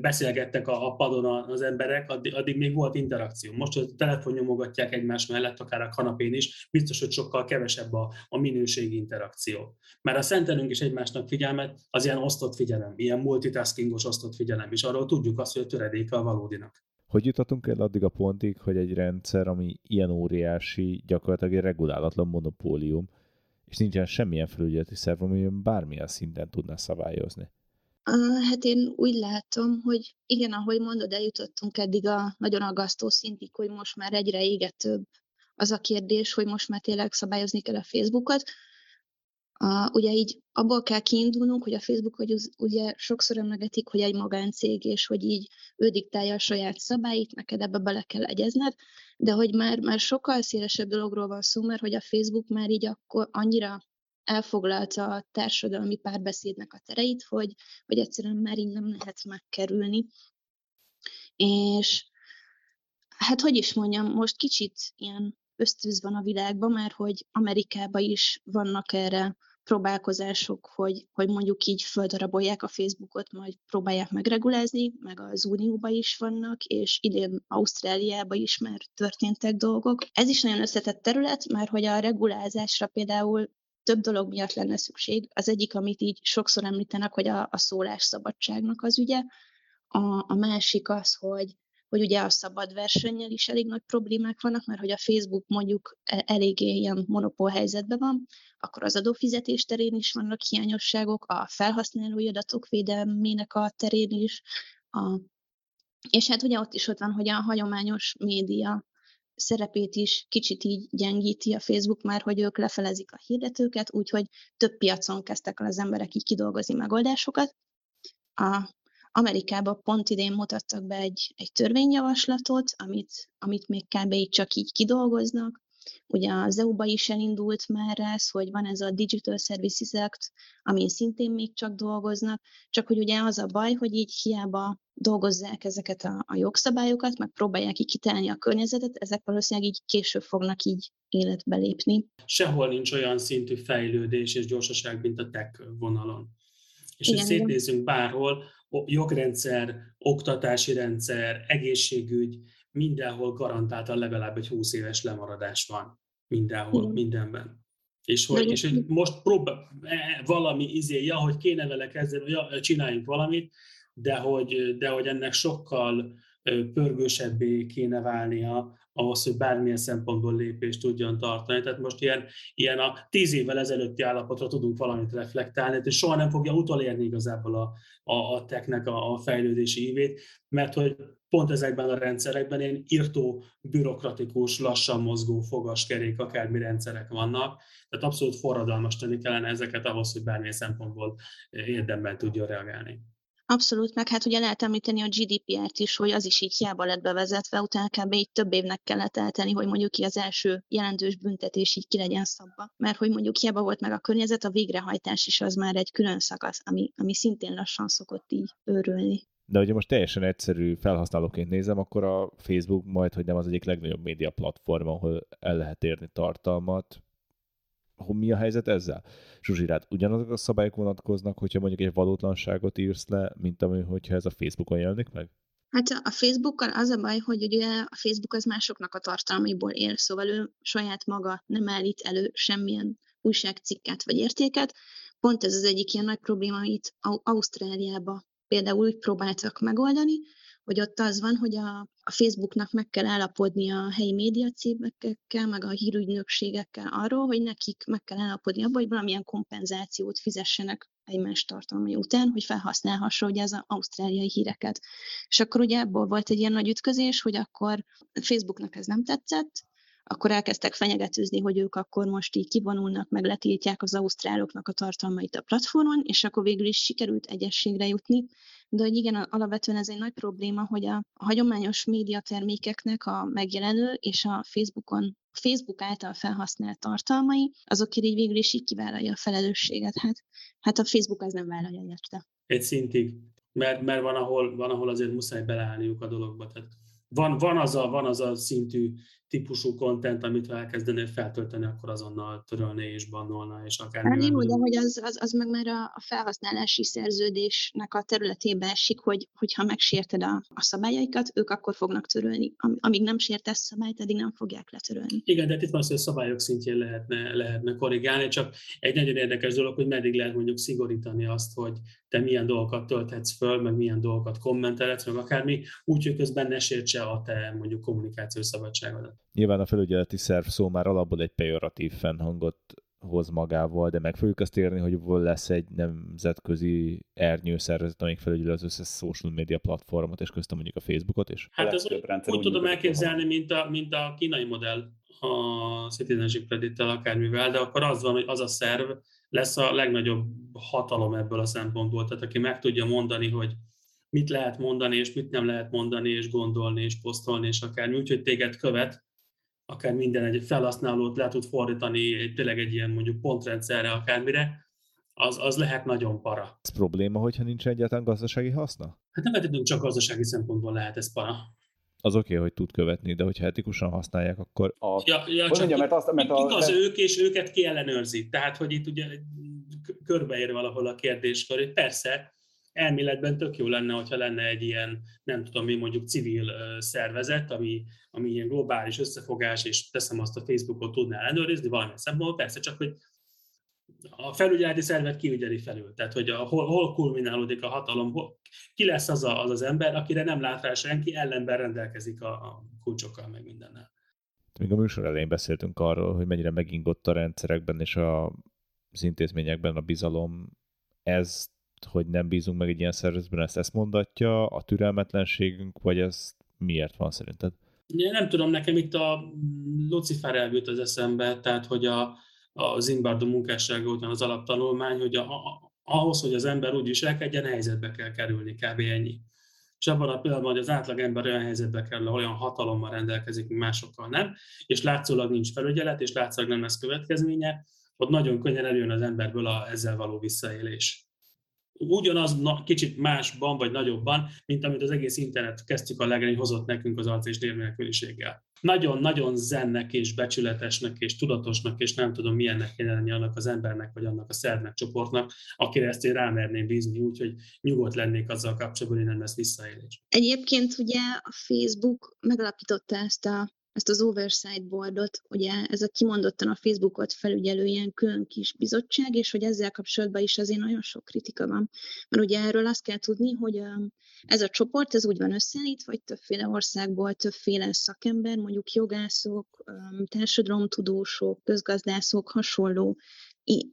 beszélgettek a, padon az emberek, addig, még volt interakció. Most, hogy telefonnyomogatják egymás mellett, akár a kanapén is, biztos, hogy sokkal kevesebb a, a minőségi interakció. Mert a szentelünk is egymásnak figyelmet, az ilyen osztott figyelem, ilyen multitaskingos osztott figyelem, és arról tudjuk azt, hogy a töredéke a valódinak. Hogy jutottunk el addig a pontig, hogy egy rendszer, ami ilyen óriási, gyakorlatilag egy regulálatlan monopólium, és nincsen semmilyen felügyeleti szerv, ami bármilyen szinten tudná szabályozni. Hát én úgy látom, hogy igen, ahogy mondod, eljutottunk eddig a nagyon aggasztó szintig, hogy most már egyre égetőbb az a kérdés, hogy most már tényleg szabályozni kell a Facebookot. Ugye így abból kell kiindulnunk, hogy a Facebook hogy ugye sokszor emlegetik, hogy egy magáncég, és hogy így ő diktálja a saját szabályt, neked ebbe bele kell egyezned, de hogy már, már sokkal szélesebb dologról van szó, mert hogy a Facebook már így akkor annyira elfoglalta a társadalmi párbeszédnek a tereit, hogy, hogy egyszerűen már így nem lehet megkerülni. És hát hogy is mondjam, most kicsit ilyen ösztűz van a világban, mert hogy Amerikában is vannak erre próbálkozások, hogy, hogy mondjuk így földarabolják a Facebookot, majd próbálják megregulázni, meg az Unióban is vannak, és idén Ausztráliában is már történtek dolgok. Ez is nagyon összetett terület, mert hogy a regulázásra például több dolog miatt lenne szükség. Az egyik, amit így sokszor említenek, hogy a, a szólásszabadságnak az ügye, a, a másik az, hogy, hogy ugye a szabad versennyel is elég nagy problémák vannak, mert hogy a Facebook mondjuk e, eléggé ilyen monopól helyzetben van, akkor az adófizetés terén is vannak hiányosságok, a felhasználói adatok védelmének a terén is, a, és hát ugye ott is ott van, hogy a hagyományos média szerepét is kicsit így gyengíti a Facebook már, hogy ők lefelezik a hirdetőket, úgyhogy több piacon kezdtek el az emberek így kidolgozni megoldásokat. A Amerikában pont idén mutattak be egy, egy törvényjavaslatot, amit, amit még kb. csak így kidolgoznak, Ugye az EU-ba is elindult már ez, hogy van ez a Digital Services Act, amin szintén még csak dolgoznak, csak hogy ugye az a baj, hogy így hiába dolgozzák ezeket a, a jogszabályokat, meg próbálják így kitelni a környezetet, ezek valószínűleg így később fognak így életbe lépni. Sehol nincs olyan szintű fejlődés és gyorsaság, mint a tech vonalon. És ha szétnézünk bárhol, jogrendszer, oktatási rendszer, egészségügy, mindenhol garantáltan legalább egy 20 éves lemaradás van. Mindenhol, Igen. mindenben. És hogy, és hogy most próbál e, valami izéja, hogy kéne vele kezdeni, ja, csináljunk valamit, de hogy, de hogy ennek sokkal pörgősebbé kéne válnia ahhoz, hogy bármilyen szempontból lépést tudjon tartani. Tehát most ilyen, ilyen a tíz évvel ezelőtti állapotra tudunk valamit reflektálni, és soha nem fogja utolérni igazából a, a, a technek a, a fejlődési ívét, mert hogy pont ezekben a rendszerekben ilyen írtó, bürokratikus, lassan mozgó fogaskerék, akármi rendszerek vannak, tehát abszolút forradalmas tenni kellene ezeket ahhoz, hogy bármilyen szempontból érdemben tudjon reagálni. Abszolút, meg hát ugye lehet említeni a GDPR-t is, hogy az is így hiába lett bevezetve, utána kb. így több évnek kellett eltenni, hogy mondjuk ki az első jelentős büntetés így ki legyen szabva. Mert hogy mondjuk hiába volt meg a környezet, a végrehajtás is az már egy külön szakasz, ami, ami szintén lassan szokott így őrülni. De ugye most teljesen egyszerű felhasználóként nézem, akkor a Facebook majd, hogy nem az egyik legnagyobb média platform, ahol el lehet érni tartalmat, mi a helyzet ezzel? Zsuzsirát, ugyanazok a szabályok vonatkoznak, hogyha mondjuk egy valótlanságot írsz le, mint ami, hogyha ez a Facebookon jelenik meg? Hát a Facebookkal az a baj, hogy ugye a Facebook az másoknak a tartalmaiból él, szóval ő saját maga nem állít elő semmilyen újságcikket vagy értéket. Pont ez az egyik ilyen nagy probléma, amit Ausztráliába például úgy próbáltak megoldani, hogy ott az van, hogy a, a Facebooknak meg kell állapodni a helyi médiacégekkel, meg a hírügynökségekkel arról, hogy nekik meg kell állapodni abban, hogy valamilyen kompenzációt fizessenek egymás tartalmai után, hogy felhasználhassa ugye az ausztráliai híreket. És akkor ugye ebből volt egy ilyen nagy ütközés, hogy akkor Facebooknak ez nem tetszett, akkor elkezdtek fenyegetőzni, hogy ők akkor most így kivonulnak, meg letiltják az ausztráloknak a tartalmait a platformon, és akkor végül is sikerült egyességre jutni. De hogy igen, alapvetően ez egy nagy probléma, hogy a, hagyományos médiatermékeknek a megjelenő és a Facebookon Facebook által felhasznált tartalmai, azokért így végül is így kivállalja a felelősséget. Hát, hát a Facebook az nem vállalja érte. Egy szintig, mert, mert van, ahol, van, ahol azért muszáj beleállniuk a dologba. Tehát van, van, az a, van az a szintű típusú content, amit ha elkezdenél feltölteni, akkor azonnal törölné és bannolna, és akár... Hát én úgy, hogy az, az, az meg már a, felhasználási szerződésnek a területébe esik, hogy, hogyha megsérted a, a szabályaikat, ők akkor fognak törölni. Amíg nem sértesz szabályt, addig nem fogják letörölni. Igen, de itt van az, hogy a szabályok szintjén lehetne, lehetne korrigálni, csak egy nagyon érdekes dolog, hogy meddig lehet mondjuk szigorítani azt, hogy te milyen dolgokat tölthetsz föl, meg milyen dolgokat kommentelhetsz, meg akármi, úgy, hogy közben ne sértse a te mondjuk kommunikációs szabadságodat. Nyilván a felügyeleti szerv szó már alapból egy pejoratív fennhangot hoz magával, de meg fogjuk azt érni, hogy lesz egy nemzetközi ernyőszervezet, amelyik felügyel az összes social media platformot, és köztem mondjuk a Facebookot is. Hát az úgy, úgy tudom elképzelni, mint a, mint a kínai modell a Citizenship credit akármivel, de akkor az van, hogy az a szerv lesz a legnagyobb hatalom ebből a szempontból, tehát aki meg tudja mondani, hogy mit lehet mondani, és mit nem lehet mondani, és gondolni, és posztolni, és akármi, úgyhogy téged követ, akár minden egy felhasználót le tud fordítani egy, tényleg egy ilyen mondjuk pontrendszerre, akármire, az, az lehet nagyon para. Ez probléma, hogyha nincs egyáltalán gazdasági haszna? Hát nem feltétlenül csak gazdasági szempontból lehet ez para. Az oké, okay, hogy tud követni, de hogyha etikusan használják, akkor... A... Ja, ja csak mondja, mert azt, mert a... igaz ők, és őket ki ellenőrzi. Tehát, hogy itt ugye körbeér valahol a kérdéskör, hogy persze, elméletben tök jó lenne, hogyha lenne egy ilyen, nem tudom mi, mondjuk civil szervezet, ami, ami ilyen globális összefogás, és teszem azt a Facebookot tudná ellenőrizni valamilyen szempontból, persze csak, hogy a felügyeleti szervet kiügyeli felül, tehát hogy a, hol, hol kulminálódik a hatalom, hol, ki lesz az, a, az az ember, akire nem lát rá senki, ellenben rendelkezik a, a kulcsokkal, meg mindennel. Még a műsor elején beszéltünk arról, hogy mennyire megingott a rendszerekben és a, az intézményekben a bizalom. Ez hogy nem bízunk meg egy ilyen szervezetben, ezt, ezt mondatja, a türelmetlenségünk, vagy ez miért van szerinted? Ja, nem tudom, nekem itt a Lucifer elvült az eszembe, tehát hogy a, a Zimbardo munkássága után az alaptanulmány, hogy a, a, ahhoz, hogy az ember úgy viselkedjen, helyzetbe kell kerülni, kb. ennyi. És abban a pillanatban, hogy az átlag ember olyan helyzetbe kerül, olyan hatalommal rendelkezik, mint másokkal nem, és látszólag nincs felügyelet, és látszólag nem lesz következménye, ott nagyon könnyen előjön az emberből a ezzel való visszaélés ugyanaz na, kicsit másban vagy nagyobban, mint amit az egész internet kezdtük a legelején hozott nekünk az arc és nélküliséggel. Nagyon-nagyon zennek és becsületesnek és tudatosnak és nem tudom milyennek kéne lenni annak az embernek vagy annak a szervnek, csoportnak, akire ezt én rámerném bízni, úgyhogy nyugodt lennék azzal kapcsolatban, hogy nem lesz visszaélés. Egyébként ugye a Facebook megalapította ezt a ezt az oversight boardot, ugye ez a kimondottan a Facebookot felügyelő ilyen külön kis bizottság, és hogy ezzel kapcsolatban is azért nagyon sok kritika van. Mert ugye erről azt kell tudni, hogy ez a csoport, ez úgy van összeállítva, hogy többféle országból többféle szakember, mondjuk jogászok, társadalomtudósok, közgazdászok, hasonló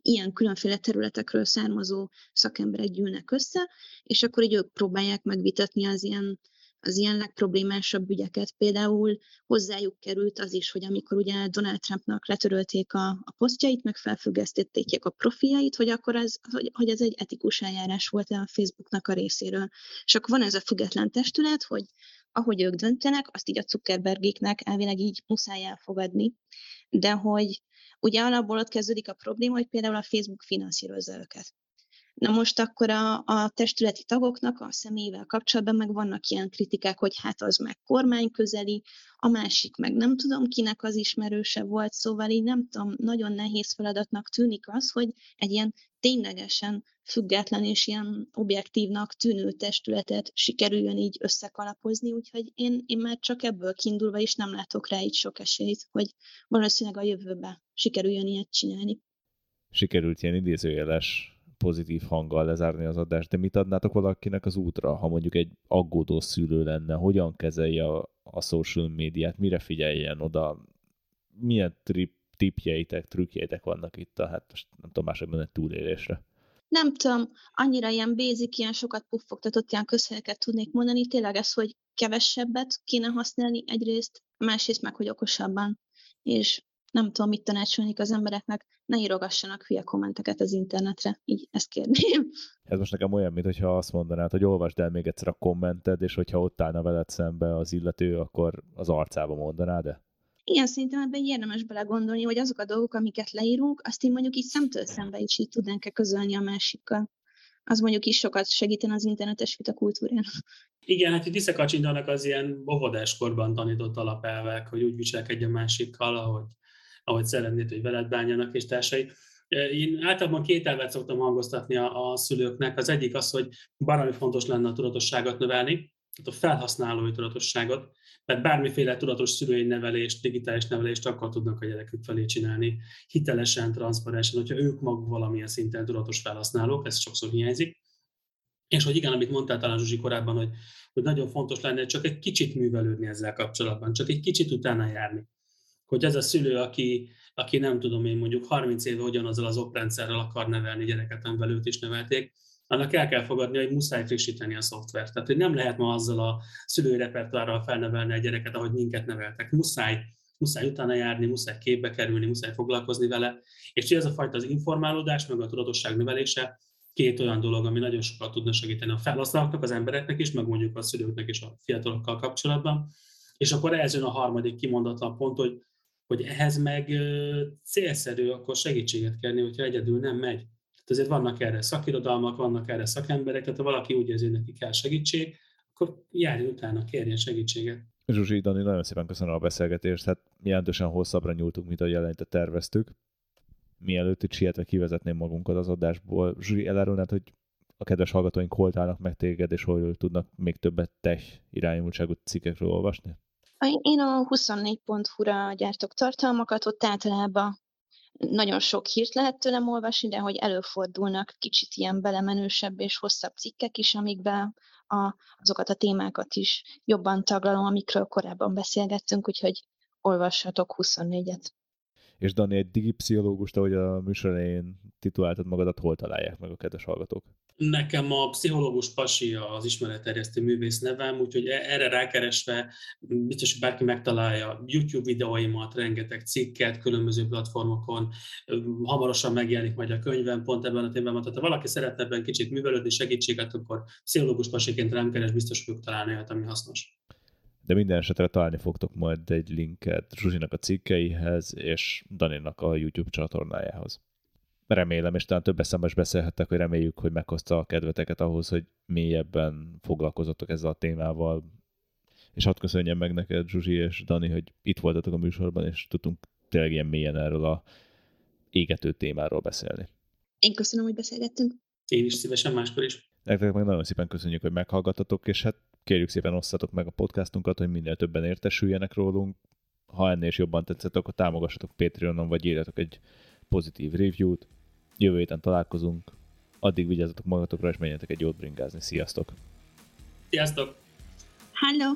ilyen különféle területekről származó szakemberek gyűlnek össze, és akkor így ők próbálják megvitatni az ilyen az ilyen legproblémásabb ügyeket. Például hozzájuk került az is, hogy amikor ugye Donald Trumpnak letörölték a, a posztjait, meg felfüggesztették a profiljait, hogy akkor ez, hogy, hogy ez egy etikus eljárás volt a Facebooknak a részéről. És akkor van ez a független testület, hogy ahogy ők döntenek, azt így a Zuckerbergéknek elvileg így muszáj elfogadni, de hogy ugye alapból ott kezdődik a probléma, hogy például a Facebook finanszírozza őket. Na most akkor a, a testületi tagoknak a személyével kapcsolatban meg vannak ilyen kritikák, hogy hát az meg kormányközeli, a másik meg nem tudom kinek az ismerőse volt, szóval így nem tudom, nagyon nehéz feladatnak tűnik az, hogy egy ilyen ténylegesen független és ilyen objektívnak tűnő testületet sikerüljön így összekalapozni, úgyhogy én, én már csak ebből kiindulva is nem látok rá így sok esélyt, hogy valószínűleg a jövőben sikerüljön ilyet csinálni. Sikerült ilyen idézőjeles pozitív hanggal lezárni az adást, de mit adnátok valakinek az útra, ha mondjuk egy aggódó szülő lenne, hogyan kezelje a, a social médiát, mire figyeljen oda, milyen trip, tipjeitek, trükkjeitek vannak itt a, hát most nem tudom mások mondani, túlélésre? Nem tudom, annyira ilyen basic, ilyen sokat puffogtatott ilyen közhelyeket tudnék mondani, tényleg ez, hogy kevesebbet kéne használni egyrészt, másrészt meg, hogy okosabban. és nem tudom, mit tanácsolni az embereknek, ne írogassanak hülye kommenteket az internetre, így ezt kérném. Ez most nekem olyan, mintha azt mondanád, hogy olvasd el még egyszer a kommented, és hogyha ott állna veled szembe az illető, akkor az arcába mondanád de? Igen, szerintem ebben érdemes belegondolni, hogy azok a dolgok, amiket leírunk, azt én mondjuk így szemtől szembe is így tudnánk-e közölni a másikkal. Az mondjuk is sokat segítene az internetes vita kultúrán. Igen, hát itt visszakacsintanak az ilyen óvodáskorban tanított alapelvek, hogy úgy viselkedj a másikkal, ahogy, ahogy szeretnéd, hogy veled bánjanak és társai. Én általában két elvet szoktam hangoztatni a, a szülőknek. Az egyik az, hogy baromi fontos lenne a tudatosságot növelni, tehát a felhasználói tudatosságot, mert bármiféle tudatos szülői nevelést, digitális nevelést akkor tudnak a gyerekük felé csinálni, hitelesen, transzparensen, hogyha ők maguk valamilyen szinten tudatos felhasználók, ez sokszor hiányzik. És hogy igen, amit mondtál talán Zsuzsi korábban, hogy, hogy nagyon fontos lenne csak egy kicsit művelődni ezzel kapcsolatban, csak egy kicsit utána járni. Hogy ez a szülő, aki, aki nem tudom én mondjuk 30 éve ugyanazzal az oprendszerrel akar nevelni gyereket, amivel őt is nevelték, annak el kell fogadni, hogy muszáj frissíteni a szoftvert. Tehát, hogy nem lehet ma azzal a szülői repertoárral felnevelni a gyereket, ahogy minket neveltek. Muszáj, muszáj utána járni, muszáj képbe kerülni, muszáj foglalkozni vele. És ez a fajta az informálódás, meg a tudatosság növelése, két olyan dolog, ami nagyon sokat tudna segíteni a felhasználóknak, az embereknek is, meg mondjuk a szülőknek és a fiatalokkal kapcsolatban. És akkor ez jön a harmadik kimondatlan pont, hogy, hogy ehhez meg célszerű akkor segítséget kérni, hogyha egyedül nem megy. Tehát azért vannak erre szakirodalmak, vannak erre szakemberek, tehát ha valaki úgy érzi, hogy neki kell segítség, akkor járjon utána, kérjen segítséget. Zsuzsi, Dani, nagyon szépen köszönöm a beszélgetést, hát jelentősen hosszabbra nyúltunk, mint ahogy eleinte terveztük. Mielőtt itt sietve kivezetném magunkat az adásból, Zsuzsi, elárulnád, hogy a kedves hallgatóink hol állnak meg téged, és hol tudnak még többet tech irányultságú cikkekről olvasni? Én a 24.hu-ra gyártok tartalmakat, ott általában nagyon sok hírt lehet tőlem olvasni, de hogy előfordulnak kicsit ilyen belemenősebb és hosszabb cikkek is, amikben a, azokat a témákat is jobban taglalom, amikről korábban beszélgettünk, úgyhogy olvashatok 24-et. És Dani, egy digipszichológust, ahogy a műsor elején tituláltad magadat, hol találják meg a kedves hallgatók? Nekem a pszichológus pasi az ismeretterjesztő művész nevem, úgyhogy e- erre rákeresve biztos, hogy bárki megtalálja YouTube videóimat, rengeteg cikket különböző platformokon, hamarosan megjelenik majd a könyvem pont ebben a témában. Tehát ha valaki szeretne ebben kicsit művelődni, segítséget, akkor pszichológus pasiként rám keres, biztos fogjuk találni olyat, ami hasznos. De minden esetre találni fogtok majd egy linket Zsuzsinak a cikkeihez és Daninak a YouTube csatornájához remélem, és talán több eszembe is beszélhettek, hogy reméljük, hogy meghozta a kedveteket ahhoz, hogy mélyebben foglalkozottok ezzel a témával. És hadd köszönjem meg neked, Zsuzsi és Dani, hogy itt voltatok a műsorban, és tudtunk tényleg ilyen mélyen erről a égető témáról beszélni. Én köszönöm, hogy beszélgettünk. Én is szívesen máskor is. Nektek meg nagyon szépen köszönjük, hogy meghallgattatok, és hát kérjük szépen osszatok meg a podcastunkat, hogy minél többen értesüljenek rólunk. Ha ennél is jobban tetszett, akkor támogassatok Patreonon, vagy írjatok egy pozitív review-t. Jövő héten találkozunk. Addig vigyázzatok magatokra, és menjetek egy jót bringázni. Sziasztok! Sziasztok! Hello!